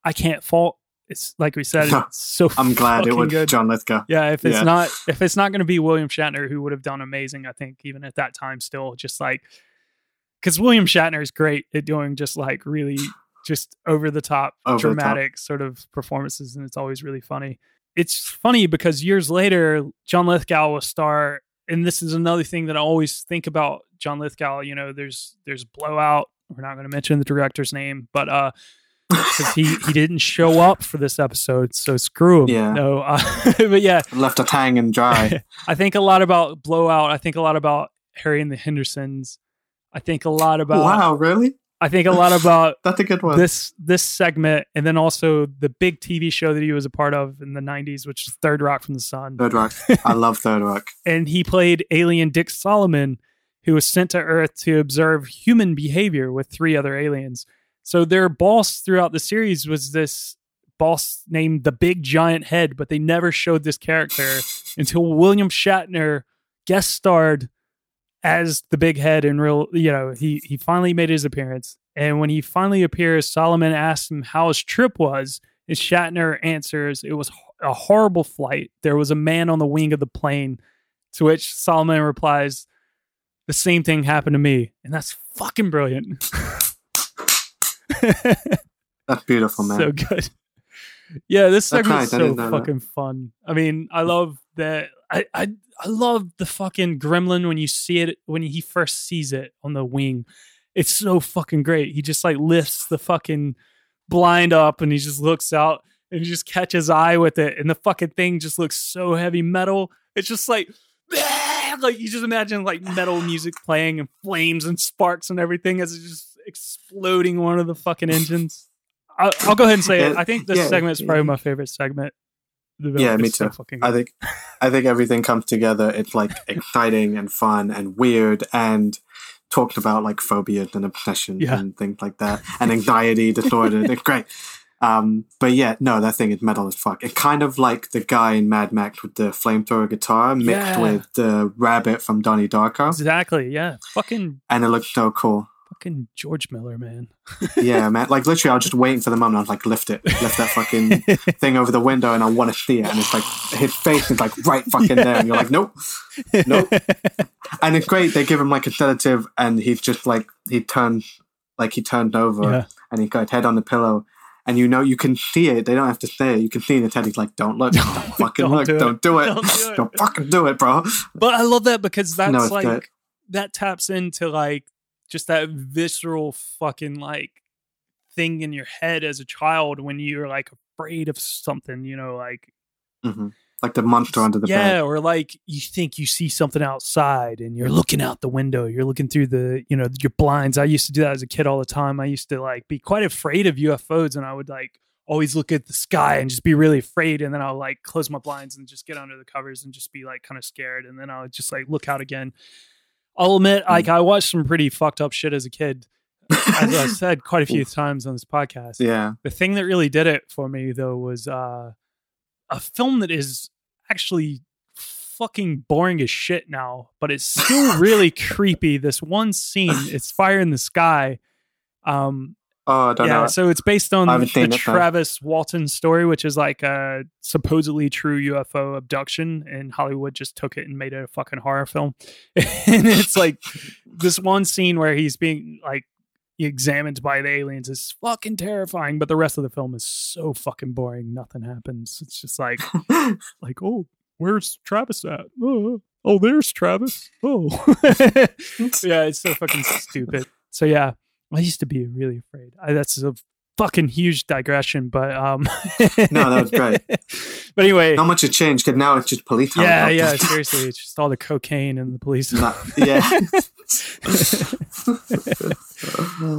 I can't fault. It's like we said, it's so I'm glad it was good. John Lithgow. Yeah, if it's Yeah. not if it's not going to be William Shatner, who would have done amazing, I think, even at that time, still just like because William Shatner is great at doing just like really just over the top, Over the top. dramatic sort of performances, and it's always really funny. It's funny because years later, John Lithgow will star, and this is another thing that I always think about John Lithgow. You know, there's there's Blowout. We're not going to mention the director's name, but uh, because he he didn't show up for this episode, so screw him. Yeah. No, uh, but yeah, Left us hanging dry. I think a lot about Blowout. I think a lot about Harry and the Hendersons. I think a lot about. wow, really? I think a lot about That's a good one. this this segment, and then also the big TV show that he was a part of in the '90s, which is Third Rock from the Sun. Third Rock. I love Third Rock. and he played alien Dick Solomon, who was sent to Earth to observe human behavior with three other aliens. So their boss throughout the series was this boss named the Big Giant Head, but they never showed this character until William Shatner guest starred as the Big Head in real. You know, he he finally made his appearance, and when he finally appears, Solomon asks him how his trip was. And Shatner answers, "It was a horrible flight. There was a man on the wing of the plane." To which Solomon replies, "The same thing happened to me," and that's fucking brilliant. That's beautiful, man. so good. Yeah, this segment is so fucking fun. I mean, I love that. I, I I love the fucking gremlin when you see it when he first sees it on the wing. It's so fucking great. He just like lifts the fucking blind up and he just looks out and he just catches eye with it, and the fucking thing just looks so heavy metal. It's just like. Like you just imagine like metal music playing and flames and sparks and everything as it's just exploding one of the fucking engines. I'll, I'll go ahead and say it. I think this yeah, segment is probably yeah. my favorite segment. Yeah, me so too. fucking I think I think everything comes together. It's like exciting and fun and weird and talked about like phobias and obsessions Yeah. and things like that and anxiety disorder. it's great. Um, but yeah, no, that thing is metal as fuck. It kind of like the guy in Mad Max with the flamethrower guitar mixed Yeah. with the rabbit from Donnie Darko, exactly. Yeah, fucking and it looks so cool. Fucking George Miller, man. Yeah, man. Like literally, I was just waiting for the moment. I was like, lift it, lift that fucking thing over the window, and I want to see it. And it's like his face is like right fucking there, and you're like, nope, nope. and it's great. They give him like a sedative, and he's just like he turns, like he turned over, Yeah. and he got his head on the pillow. And you know, you can see it. They don't have to say it. You can see in head. He's like, "Don't look, don't fucking Don't look, do don't do it, Don't do it." don't fucking do it, bro." But I love that because that's No, like good. that taps into like just that visceral fucking like thing in your head as a child when you're like afraid of something, you know, like hmm Like the monster under the yeah, bed. or like you think you see something outside and you're looking out the window, you're looking through the, you know, your blinds. I used to do that as a kid all the time. I used to like be quite afraid of UFOs and I would like always look at the sky and just be really afraid and then I'll like close my blinds and just get under the covers and just be like kind of scared and then I'll just like look out again. I'll admit like I watched some pretty fucked up shit as a kid. As I said quite a few times on this podcast. Yeah. The thing that really did it for me though was uh, a film that is actually fucking boring as shit now, but it's still really creepy. This one scene, it's fire in the sky. Um, Oh, I don't yeah, know. so it's based on the haven't seen it, though. Travis Walton story, which is like a supposedly true UFO abduction, and Hollywood just took it and made it a fucking horror film. and it's like this one scene where he's being like examined by the aliens is fucking terrifying, but the rest of the film is so fucking boring. Nothing happens. It's just like like oh, where's Travis at? Oh, oh there's Travis. Oh, yeah, it's so fucking stupid. So yeah, I used to be really afraid. I, that's a fucking huge digression, but um, No, that was great. But anyway, Not much has changed because now it's just police. yeah, yeah, seriously, it's just all the cocaine and the police. Yeah.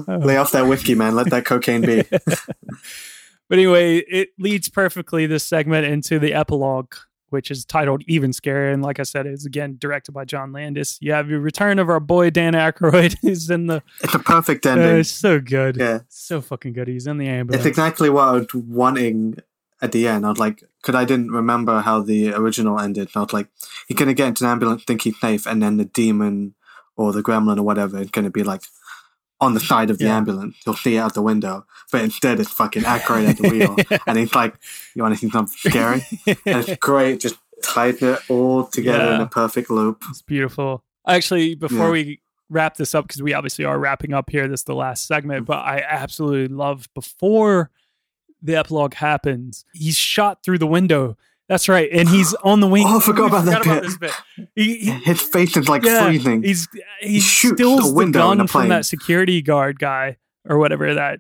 Lay off that whiskey, man. Let that cocaine be. But anyway, it leads perfectly this segment into the epilogue, which is titled Even Scarier. And like I said, it's again directed by John Landis. You have your return of our boy Dan Aykroyd, He's in the. It's a perfect Uh, ending. it's so good. Yeah. So fucking good. He's in the ambulance. It's exactly what I was wanting at the end. I was like, because I didn't remember how the original ended. I was like, he's going to get into an ambulance, think he's safe, and then the demon or the gremlin or whatever is going to be like on the side of the Yeah. ambulance. He'll see it out the window. But instead, it's fucking Aykroyd at the wheel. And he's like, you want to see something scary? and it's great. Just tied it all together in a perfect loop. It's beautiful. Actually, before Yeah. we wrap this up, because we obviously are wrapping up here, this is the last segment, but I absolutely love before the epilogue happens, he's shot through the window. That's right. And he's on the wing. Oh, I forgot about that bit. this bit. He, he- His face is like yeah, freezing. He's uh, he shoots steals the in gun from that security guard guy or whatever that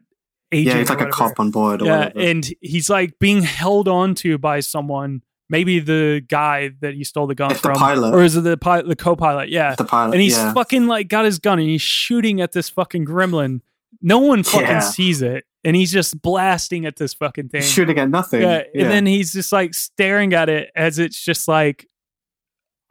agent. yeah, he's like a cop on board or Yeah, whatever. and he's like being held on to by someone. Maybe the guy that he stole the gun It's the from, pilot. or is it the pilot, the co-pilot? Yeah, the pilot. and he's yeah. fucking like got his gun and he's shooting at this fucking gremlin. No one fucking Yeah. sees it, and he's just blasting at this fucking thing. Shooting at nothing. yeah, and then he's just like staring at it as it's just like,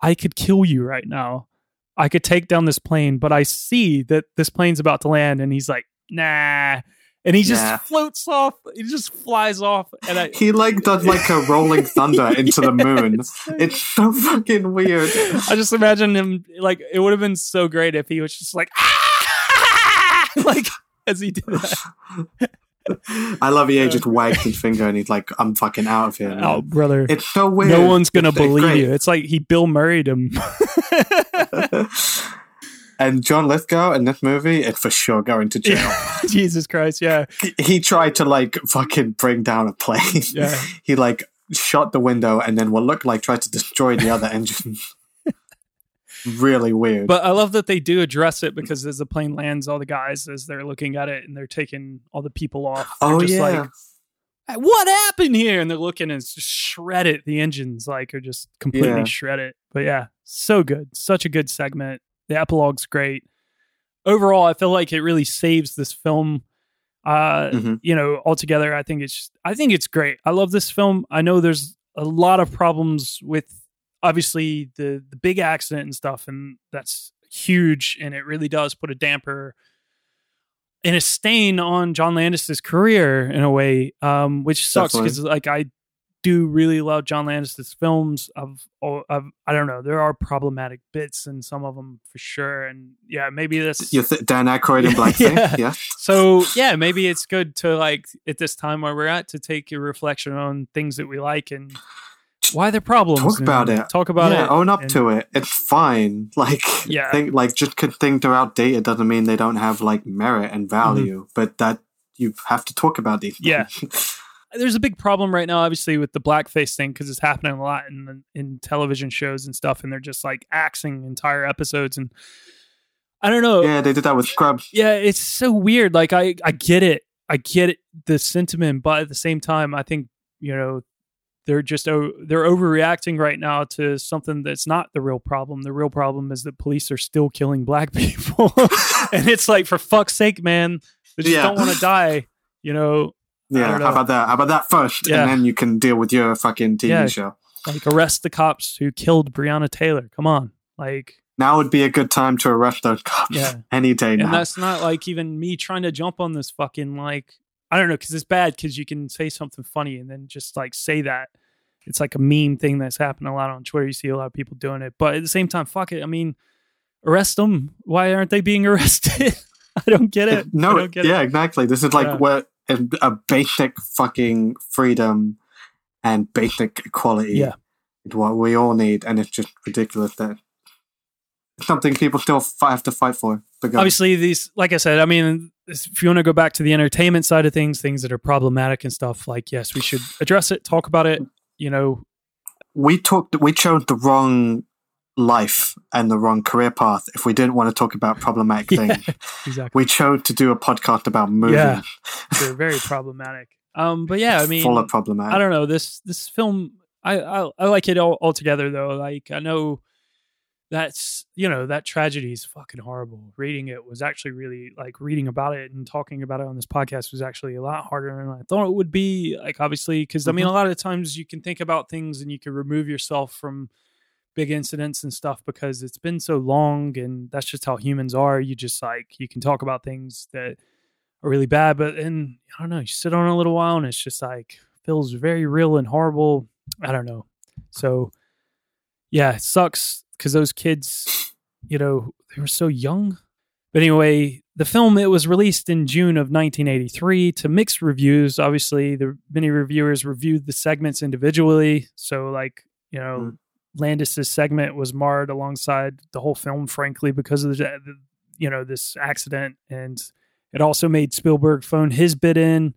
I could kill you right now. I could take down this plane, but I see that this plane's about to land, and he's like, nah. And he just Nah. floats off. He just flies off, and I, he like does like a rolling thunder into the moon. It's so fucking weird. I just imagine him like it would have been so great if he was just like ah! like as he did that. I love EA just wagged his finger and he's like, I'm fucking out of here. Oh, man." Oh, brother. It's so weird. no one's gonna It's- it's believe great. you. It's like he Bill Murrayed him. and John Lithgow in this movie is for sure going to jail. Jesus Christ, yeah. he, he tried to like fucking bring down a plane. Yeah. he like shot the window and then what looked like tried to destroy the other engine. Really weird. But I love that they do address it because as the plane lands, all the guys as they're looking at it and they're taking all the people off. oh just yeah. like "Hey, what happened here? And they're looking and it's just shredded. The engines like are just completely Yeah. shredded. But yeah, so good. Such a good segment. The epilogue's great. Overall, I feel like it really saves this film. Uh, Mhm. you know, altogether, I think it's I think it's great. I love this film. I know there's a lot of problems with obviously the the big accident and stuff, and that's huge, and it really does put a damper and a stain on John Landis's career in a way, um, which sucks because like I do really love John Landis's films. Of, of I don't know, there are problematic bits in some of them for sure, and yeah, maybe that's You th- Dan Aykroyd and blackface? Yeah. yeah. so yeah, maybe it's good to like at this time where we're at to take a reflection on things that we like and why they're problems. Talk about it. Talk about yeah, it. own up and- to it. It's fine. Like, Yeah. think, like just because things are outdated doesn't mean they don't have like merit and value. But that you have to talk about these. Mm-hmm. Yeah. things. There's a big problem right now, obviously, with the blackface thing because it's happening a lot in in television shows and stuff, and they're just like axing entire episodes. And I don't know. Yeah, they did that with Scrubs. yeah it's so weird like i i get it i get it, the sentiment but at the same time i think you know they're just o- they're overreacting right now to something that's not the real problem the real problem is that police are still killing black people and it's like for fuck's sake man they just Yeah. don't want to die you know Yeah, know. how about that? How about that first, Yeah. and then you can deal with your fucking TV Yeah. show. like arrest the cops who killed breonna taylor come on like Now would be a good time to arrest those cops. Yeah. any day now. and now. that's not like even me trying to jump on this fucking like I don't know because it's bad because you can say something funny and then just like say that it's like a meme thing that's happened a lot on Twitter. You see a lot of people doing it, but at the same time, fuck it. I mean, arrest them. Why aren't they being arrested? I don't get it. I no, don't get yeah, it. exactly. This is like Yeah. where a, a basic fucking freedom and basic equality Yeah. is what we all need, and it's just ridiculous that it's something people still have to fight for. Obviously, these, like I said, I mean, if you want to go back to the entertainment side of things, things that are problematic and stuff, like yes, we should address it, talk about it. You know, we talked, we chose the wrong life and the wrong career path if we didn't want to talk about problematic Yeah. things. exactly. We chose to do a podcast about movies Yeah. They're very problematic. Um, but yeah, I mean, full of problematic. I don't know this this film. I I, I like it all altogether though. Like I know that's you know that tragedy is fucking horrible. Reading it was actually really like reading about it and talking about it on this podcast was actually a lot harder than I thought it would be. Like obviously, because I mean, a mm-hmm. lot of times you can think about things and you can remove yourself from big incidents and stuff because it's been so long and that's just how humans are. You just like you can talk about things that are really bad, but then I don't know, you sit on it a little while and it's just like feels very real and horrible. I don't know. So yeah, it sucks because those kids, you know, they were so young. But anyway, the film it was released in June of 1983 to mixed reviews. Obviously, the many reviewers reviewed the segments individually. So like, you know, Mm. Landis's segment was marred alongside the whole film, frankly, because of the, the you know this accident, and it also made Spielberg phone his bid in.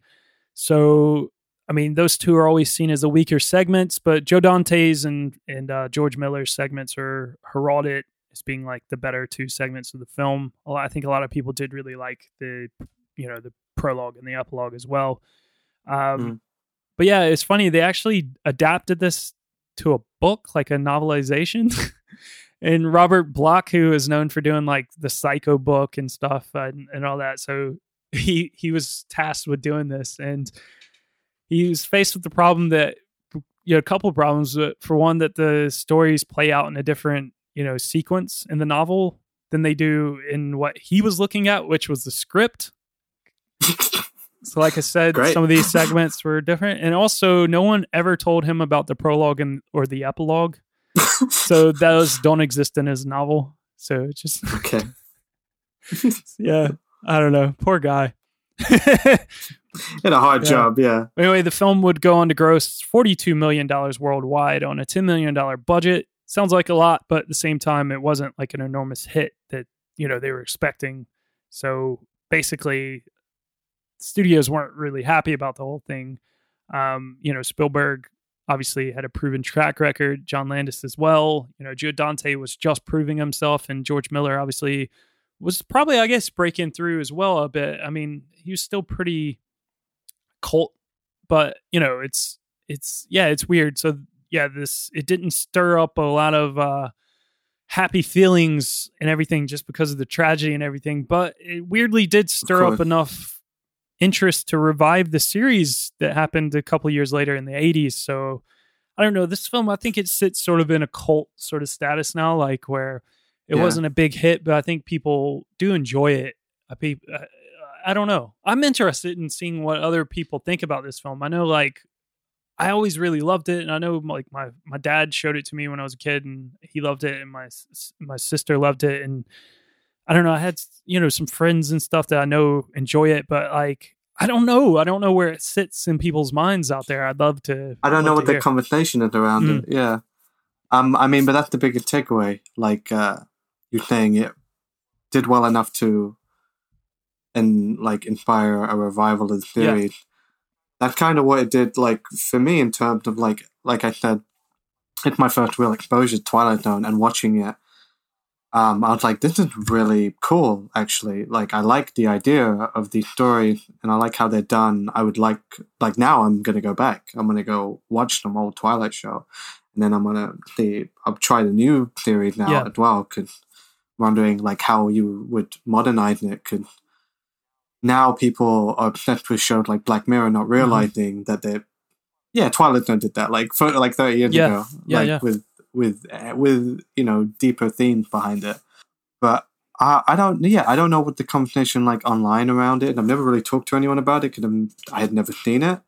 So I mean, those two are always seen as the weaker segments, but Joe Dante's and and uh, George Miller's segments are heralded as being like the better two segments of the film. A lot, I think a lot of people did really like the you know the prologue and the epilogue as well. Um, Mm. But yeah, it's funny they actually adapted this to a book, like a novelization. and Robert Bloch, who is known for doing like the Psycho book and stuff and, and all that, so he he was tasked with doing this, and he was faced with the problem that you know a couple of problems. For one, that the stories play out in a different you know sequence in the novel than they do in what he was looking at, which was the script. So, like I said, Great. some of these segments were different, and also no one ever told him about the prologue and or the epilogue. so those don't exist in his novel. So it's just okay. yeah, I don't know. Poor guy. Had a hard Yeah. job, yeah. Anyway, the film would go on to gross $42 million worldwide on a $10 million budget. Sounds like a lot, but at the same time, it wasn't like an enormous hit that, you know, they were expecting. So basically, studios weren't really happy about the whole thing. Um, you know, Spielberg obviously had a proven track record, John Landis as well. You know, Joe Dante was just proving himself, and George Miller obviously was probably, I guess, breaking through as well a bit. I mean, he was still pretty cult but you know it's it's yeah it's weird. So yeah this it didn't stir up a lot of uh happy feelings and everything just because of the tragedy and everything but it weirdly did stir up enough interest to revive the series that happened a couple years later in the 80s so i don't know this film i think it sits sort of in a cult sort of status now like where it Yeah. wasn't a big hit but i think people do enjoy it I, pe- uh, I don't know. I'm interested in seeing what other people think about this film. I know, like, I always really loved it, and I know, like, my my dad showed it to me when I was a kid, and he loved it, and my my sister loved it, and I don't know. I had you know some friends and stuff that I know enjoy it, but like, I don't know. I don't know where it sits in people's minds out there. I'd love to. I don't know what the conversation is around Mm. it. Yeah. Um, I mean, but that's the biggest takeaway. Like uh, you're saying, it did well enough to, and like inspire a revival of the Yeah. series. That's kind of what it did. Like for me, in terms of like, like I said, it's my first real exposure to Twilight Zone, and watching it, um, I was like, this is really cool, actually. Like, I like the idea of the story and I like how they're done. I would like, like, now I'm going to go back. I'm going to go watch the old Twilight show. And then I'm going to see, I'll try the new series now Yeah. as well. Cause wondering, like, how you would modernize it. Cause now people are obsessed with shows like Black Mirror, Mm-hmm. not realizing that they're, yeah, Twilight Zone did that like for like 30 years Yeah. ago. Yeah, like yeah. with with uh, with you know deeper themes behind it. But I, I don't yeah I don't know what the conversation like online around it. And I've never really talked to anyone about it because I had never seen it.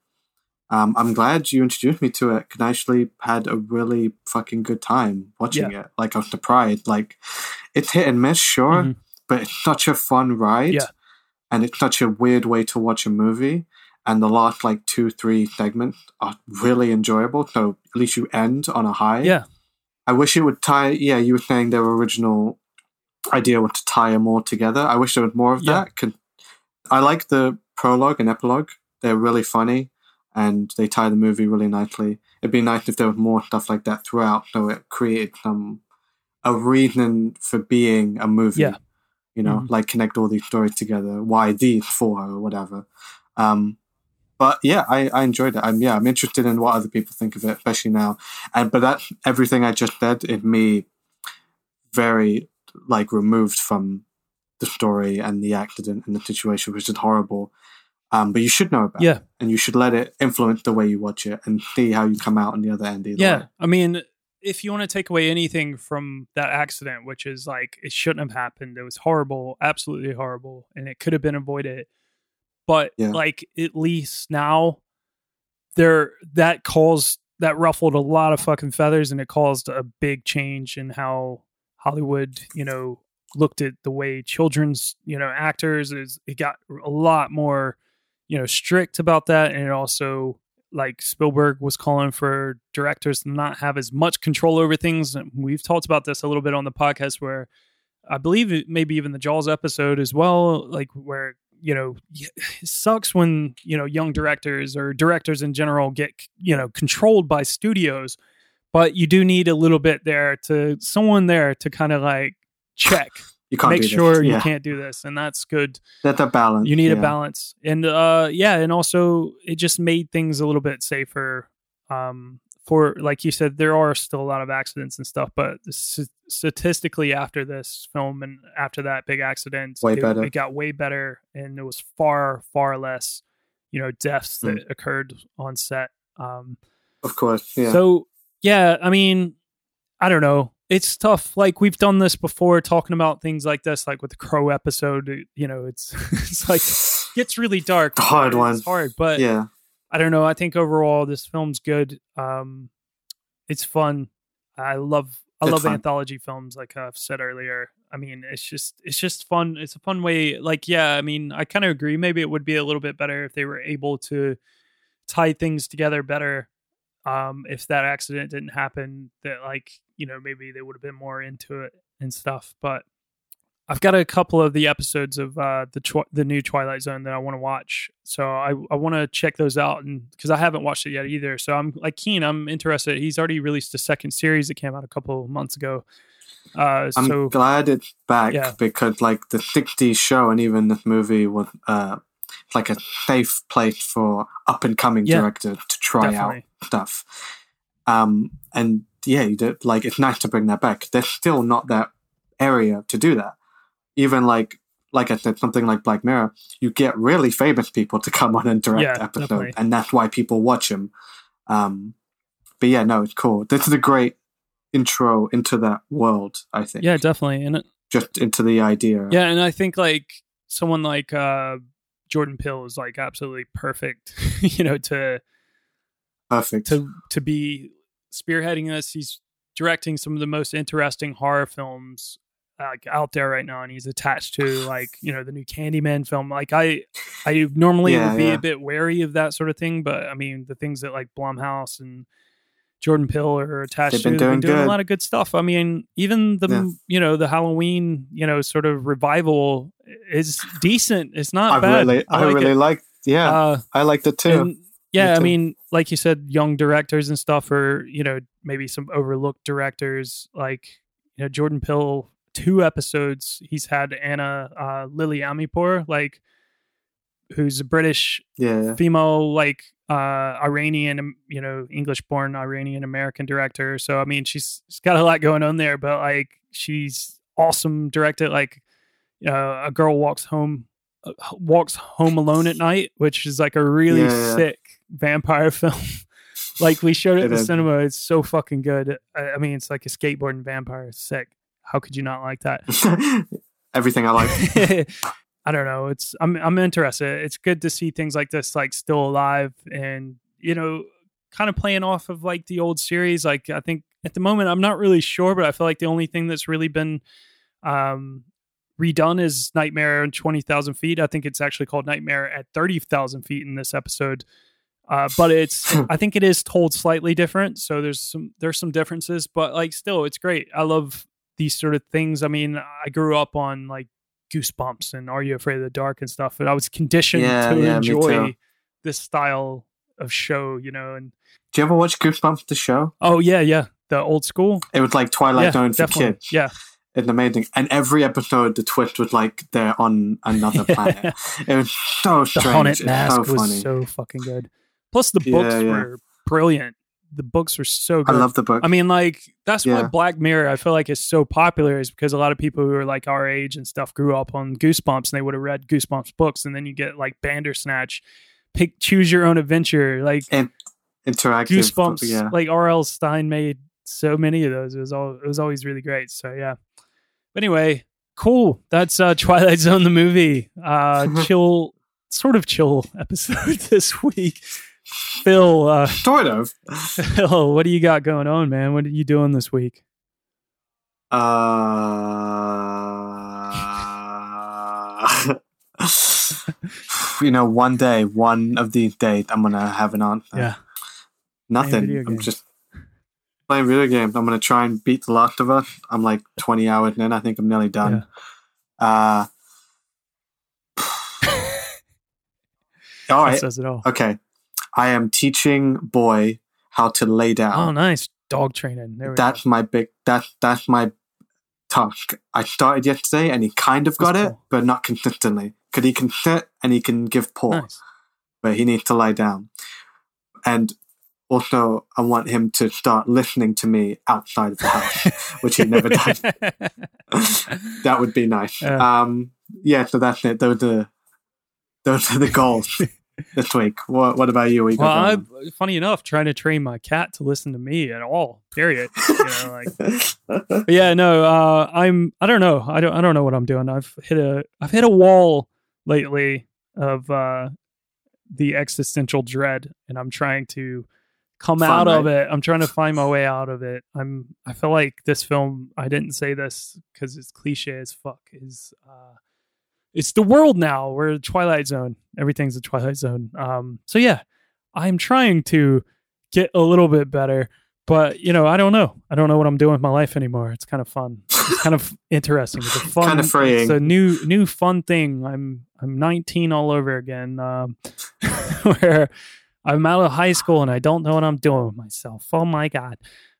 Um, I'm glad you introduced me to it. Cause I actually had a really fucking good time watching it. Like I was surprised. Like it's hit and miss, sure, Mhm. but it's such a fun ride. Yeah. And it's such a weird way to watch a movie. And the last like two, three segments are really enjoyable. So at least you end on a high. Yeah. I wish it would tie. Yeah, you were saying their original idea was to tie them all together. I wish there was more of Yeah. that. Could I like the prologue and epilogue? They're really funny, and they tie the movie really nicely. It'd be nice if there was more stuff like that throughout, so it created some a reason for being a movie. Yeah. You know, Mhm. like connect all these stories together. Why these four or whatever. Um, but yeah, I, I enjoyed it. I'm yeah, I'm interested in what other people think of it, especially now. And but that everything I just said is me very like removed from the story and the accident and the situation, which is horrible. Um, but you should know about Yeah. it, and you should let it influence the way you watch it and see how you come out on the other end. Either Yeah. way. I mean, if you want to take away anything from that accident, which is like it shouldn't have happened, it was horrible, absolutely horrible, and it could have been avoided. But Yeah. like at least now there that caused that ruffled a lot of fucking feathers and it caused a big change in how Hollywood, you know, looked at the way children's, you know, actors is it got a lot more, you know, strict about that and it also like Spielberg was calling for directors to not have as much control over things. And we've talked about this a little bit on the podcast where I believe maybe even the Jaws episode as well, like where, you know, it sucks when, you know, young directors or directors in general get, you know, controlled by studios, but you do need a little bit there to someone there to kind of like check, You can't make do this. sure you can't do this. And that's good That's a balance. you need yeah. a balance and uh yeah and also it just made things a little bit safer um for like you said there are still a lot of accidents and stuff but statistically after this film and after that big accident Way it, better. it got way better and it was far far less you know deaths Hmm. that occurred on set um Of course, yeah. so yeah, I mean, I don't know. It's tough. Like we've done this before, talking about things like this, like with the Crow episode. You know, it's it's like gets really dark. Hard It's one. hard, but yeah, I don't know. I think overall, this film's good. Um, it's fun. I love I It's love fun. anthology films, like I've said earlier. I mean, it's just it's just fun. It's a fun way. Like, yeah, I mean, I kind of agree. Maybe it would be a little bit better if they were able to tie things together better. Um, if that accident didn't happen, that like you know maybe they would have been more into it and stuff. But I've got a couple of the episodes of uh, the twi- the new Twilight Zone that I want to watch, so I I want to check those out, and because I haven't watched it yet either, so I'm like keen. I'm interested. He's already released a second series that came out a couple months ago. Uh, I'm so glad it's back Yeah. because like the '60s show and even this movie was uh, like a safe place for up and coming Yeah. directors to try Definitely. out stuff. Um, and yeah, like it's nice to bring that back. There's still not that area to do that. Even like like I said, something like Black Mirror, you get really famous people to come on and direct Yeah, episodes, definitely. and that's why people watch them. Um, but yeah, no, it's cool. This is a great intro into that world. I think yeah, definitely, and it- just into the idea. yeah, and I think like someone like uh, Jordan Peele is like absolutely perfect, you know, to perfect. to to be spearheading this. He's directing some of the most interesting horror films like out there right now, and he's attached to like you know the new Candyman film. Like I, I normally Yeah, would be yeah. a bit wary of that sort of thing, but I mean the things that like Blumhouse and Jordan Peele are attached They've to, been doing been doing a lot of good stuff. I mean, even the Yeah. you know the Halloween you know sort of revival is decent. It's not I bad. really, I, like really it. like. Yeah, Uh, I liked it too. and yeah, I mean, like you said, young directors and stuff, or you know, maybe some overlooked directors, like you know, Jordan Peele two episodes, he's had Ana uh, Lily Amirpour, like who's a British Yeah. female like uh Iranian um, you know English born Iranian American director so I mean she's, she's got a lot going on there but like she's awesome directed like uh, a girl walks home uh, walks home alone at night which is like a really yeah. sick vampire film like we showed it, It at the is. cinema it's so fucking good I, I mean it's like a skateboarding vampire it's sick how could you not like that Everything I like. I don't know. It's I'm I'm interested. It's good to see things like this like still alive and you know kind of playing off of like the old series. Like I think at the moment I'm not really sure, but I feel like the only thing that's really been um redone is Nightmare on Twenty Thousand Feet. I think it's actually called Nightmare at Thirty Thousand Feet in this episode. Uh, but it's I think it is told slightly different. So there's some there's some differences, but like still it's great. I love these sort of things. I mean, I grew up on like Goosebumps and Are You Afraid of the Dark and stuff, and I was conditioned Yeah, to yeah, enjoy this style of show, you know. And Do you ever watch Goosebumps, the show? oh yeah, yeah, the old school, It was like Twilight yeah, Zone for kids. yeah, It's amazing. And every episode, the twist was like they're on another planet. It was so the strange. Haunted It's Mask so was so fucking good. Plus, the Yeah, books yeah. were brilliant. The books were so good. I love the book. I mean, like that's why Black Mirror I feel like is so popular is because a lot of people who are like our age and stuff grew up on Goosebumps and they would have read Goosebumps books, and then you get like Bandersnatch, pick choose your own adventure, like Interactive. Goosebumps. Yeah. Like R.L. Stine made so many of those. It was all it was always really great. So yeah. But anyway, cool. That's uh Twilight Zone the movie. Uh chill sort of chill episode this week. Fil, uh Sort of. Fil, what do you got going on, man? What are you doing this week? Uh, you know, one day, one of these days, I'm gonna have an answer. Yeah. Nothing. I'm just playing video games. I'm gonna try and beat The Last of Us. I'm like 20 hours in. I think I'm nearly done. Uh, all That says it all. Okay. I am teaching boy how to lay down. Oh, nice. Dog training. That's my big that's that's my task. I started yesterday and he kind of got That's it, cool. but not consistently. Because he can sit and he can give paw. Nice. but he needs to lie down. And also I want him to start listening to me outside of the house, which he never does. that would be nice. Yeah. Um yeah, so that's it. Those are those are the goals this week. What what about you? What you well, I, going funny enough, trying to train my cat to listen to me at all. Period. You know, like yeah, no, uh, I'm. I don't know. I don't. I don't know what I'm doing. I've hit a. I've hit a wall lately of uh, the existential dread, and I'm trying to come Fun, out of it. I'm trying to find my way out of it. I'm. I feel like this film. I didn't say this because it's cliche as fuck. Is uh, it's the world now. We're Twilight Zone. Everything's a Twilight Zone. Um. So yeah, I'm trying to get a little bit better but you know i don't know i don't know what i'm doing with my life anymore it's kind of fun it's kind of interesting it's a fun Kind of freeing. it's a new new fun thing i'm i'm 19 all over again um where i'm out of high school and i don't know what i'm doing with myself oh my god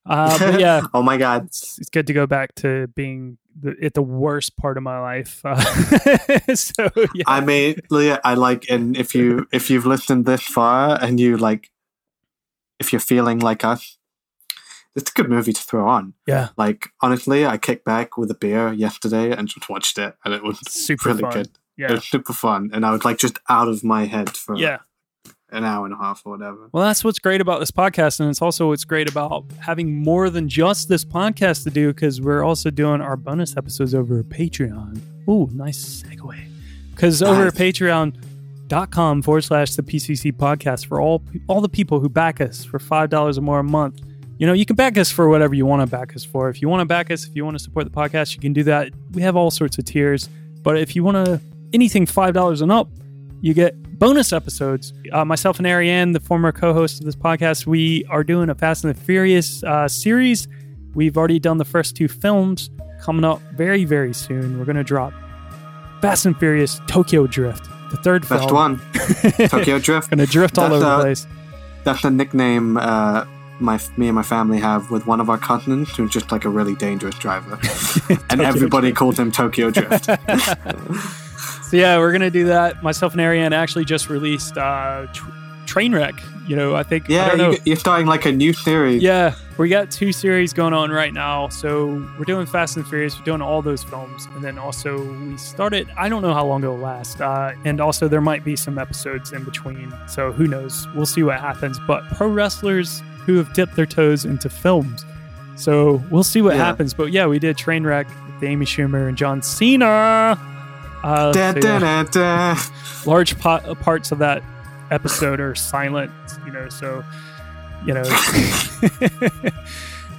uh yeah. Oh my god. it's, it's good to go back to being the, at the worst part of my life. Uh, so yeah. I mean, Leah, I like, and if you if you've listened this far and you like, if you're feeling like us, it's a good movie to throw on. yeah. Like honestly, I kicked back with a beer yesterday and just watched it, and it was super really fun. good. It yeah was super fun, and I was like just out of my head for yeah an hour and a half or whatever. Well, that's what's great about this podcast, and it's also what's great about having more than just this podcast to do because we're also doing our bonus episodes over Patreon. Ooh, nice segue. Because over at Nice. patreon.com forward slash the PCC podcast for all all the people who back us for five dollars or more a month. You know, you can back us for whatever you want to back us for. If you want to back us, if you want to support the podcast, you can do that. We have all sorts of tiers. But if you want to anything five dollars and up, you get bonus episodes. Uh, myself and Ariane, the former co-host of this podcast, we are doing a Fast and the Furious uh, series. We've already done the first two films. Coming up very, very soon, we're going to drop Fast and Furious Tokyo Drift, the third Best film. one, Tokyo Drift. going to drift all That's, over the uh, place. That's the nickname uh, my me and my family have with one of our cousins who's just like a really dangerous driver, and everybody called him Tokyo Drift. So yeah, we're gonna do that. Myself and Ariane actually just released uh, tr- Trainwreck. You know, I think I yeah, don't know. you, you're starting like a new series. Yeah, we got two series going on right now. So we're doing Fast and Furious, we're doing all those films, and then also we started. I don't know how long it'll last, uh, and also there might be some episodes in between. So who knows? We'll see what happens. But pro wrestlers who have dipped their toes into films, so we'll see what Yeah. happens. But yeah, we did Trainwreck with Amy Schumer and John Cena. Uh, Da, so, da, yeah da, da. large po- parts of that episode are silent, you know, so, you know.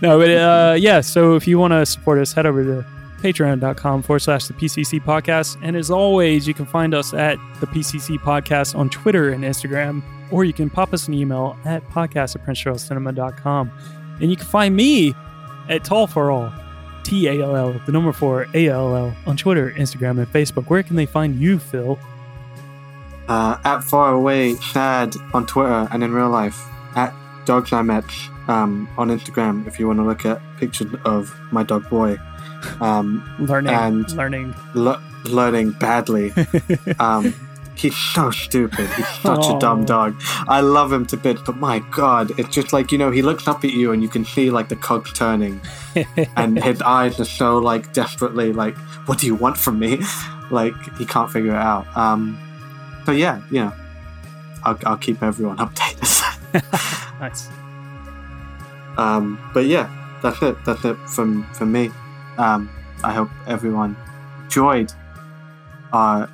no, but uh, yeah, so if you want to support us, head over to patreon.com forward slash the PCC podcast. And as always, you can find us at the PCC podcast on Twitter and Instagram, or you can pop us an email at podcast at. And you can find me at Tall for All, T A L L, the number four, A L L, on Twitter, Instagram, and Facebook. Where can they find you, Fil? uh, at far away sad on Twitter and in real life at dogs I met um, on Instagram if you want to look at pictures of my dog boy um, learning And- learning le- learning badly. um, he's so stupid. He's such a dumb dog. I love him to bits, but my god, it's just like you know he looks up at you and you can see like the cogs turning, and his eyes are so like desperately like, what do you want from me? Like he can't figure it out. Um, so yeah, you know, I'll, I'll keep everyone updated. nice um, but yeah, that's it. That's it from from me. Um, I hope everyone enjoyed our,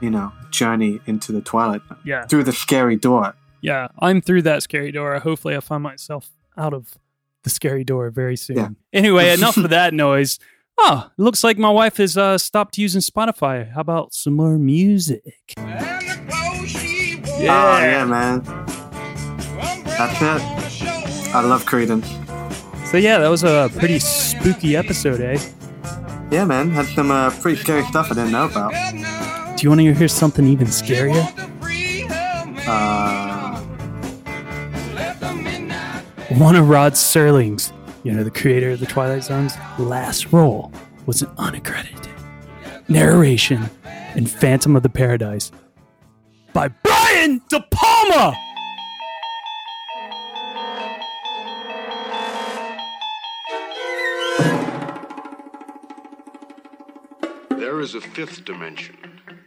you know, journey into the twilight yeah through the scary door. yeah i'm through that scary door hopefully i find myself out of the scary door very soon Yeah. anyway enough of that noise oh looks like my wife has uh, stopped using spotify how about some more music And the clothes she wore. Yeah. Oh yeah, man. That's it. I love Creedence. so yeah that was a pretty spooky episode eh Yeah, man. Had some uh, pretty scary stuff I didn't know about. Do you want to hear something even scarier? Uh, one of rod serling's you know the creator of the twilight zone's last role was an unaccredited narration in phantom of the paradise by brian de palma! There is a fifth dimension,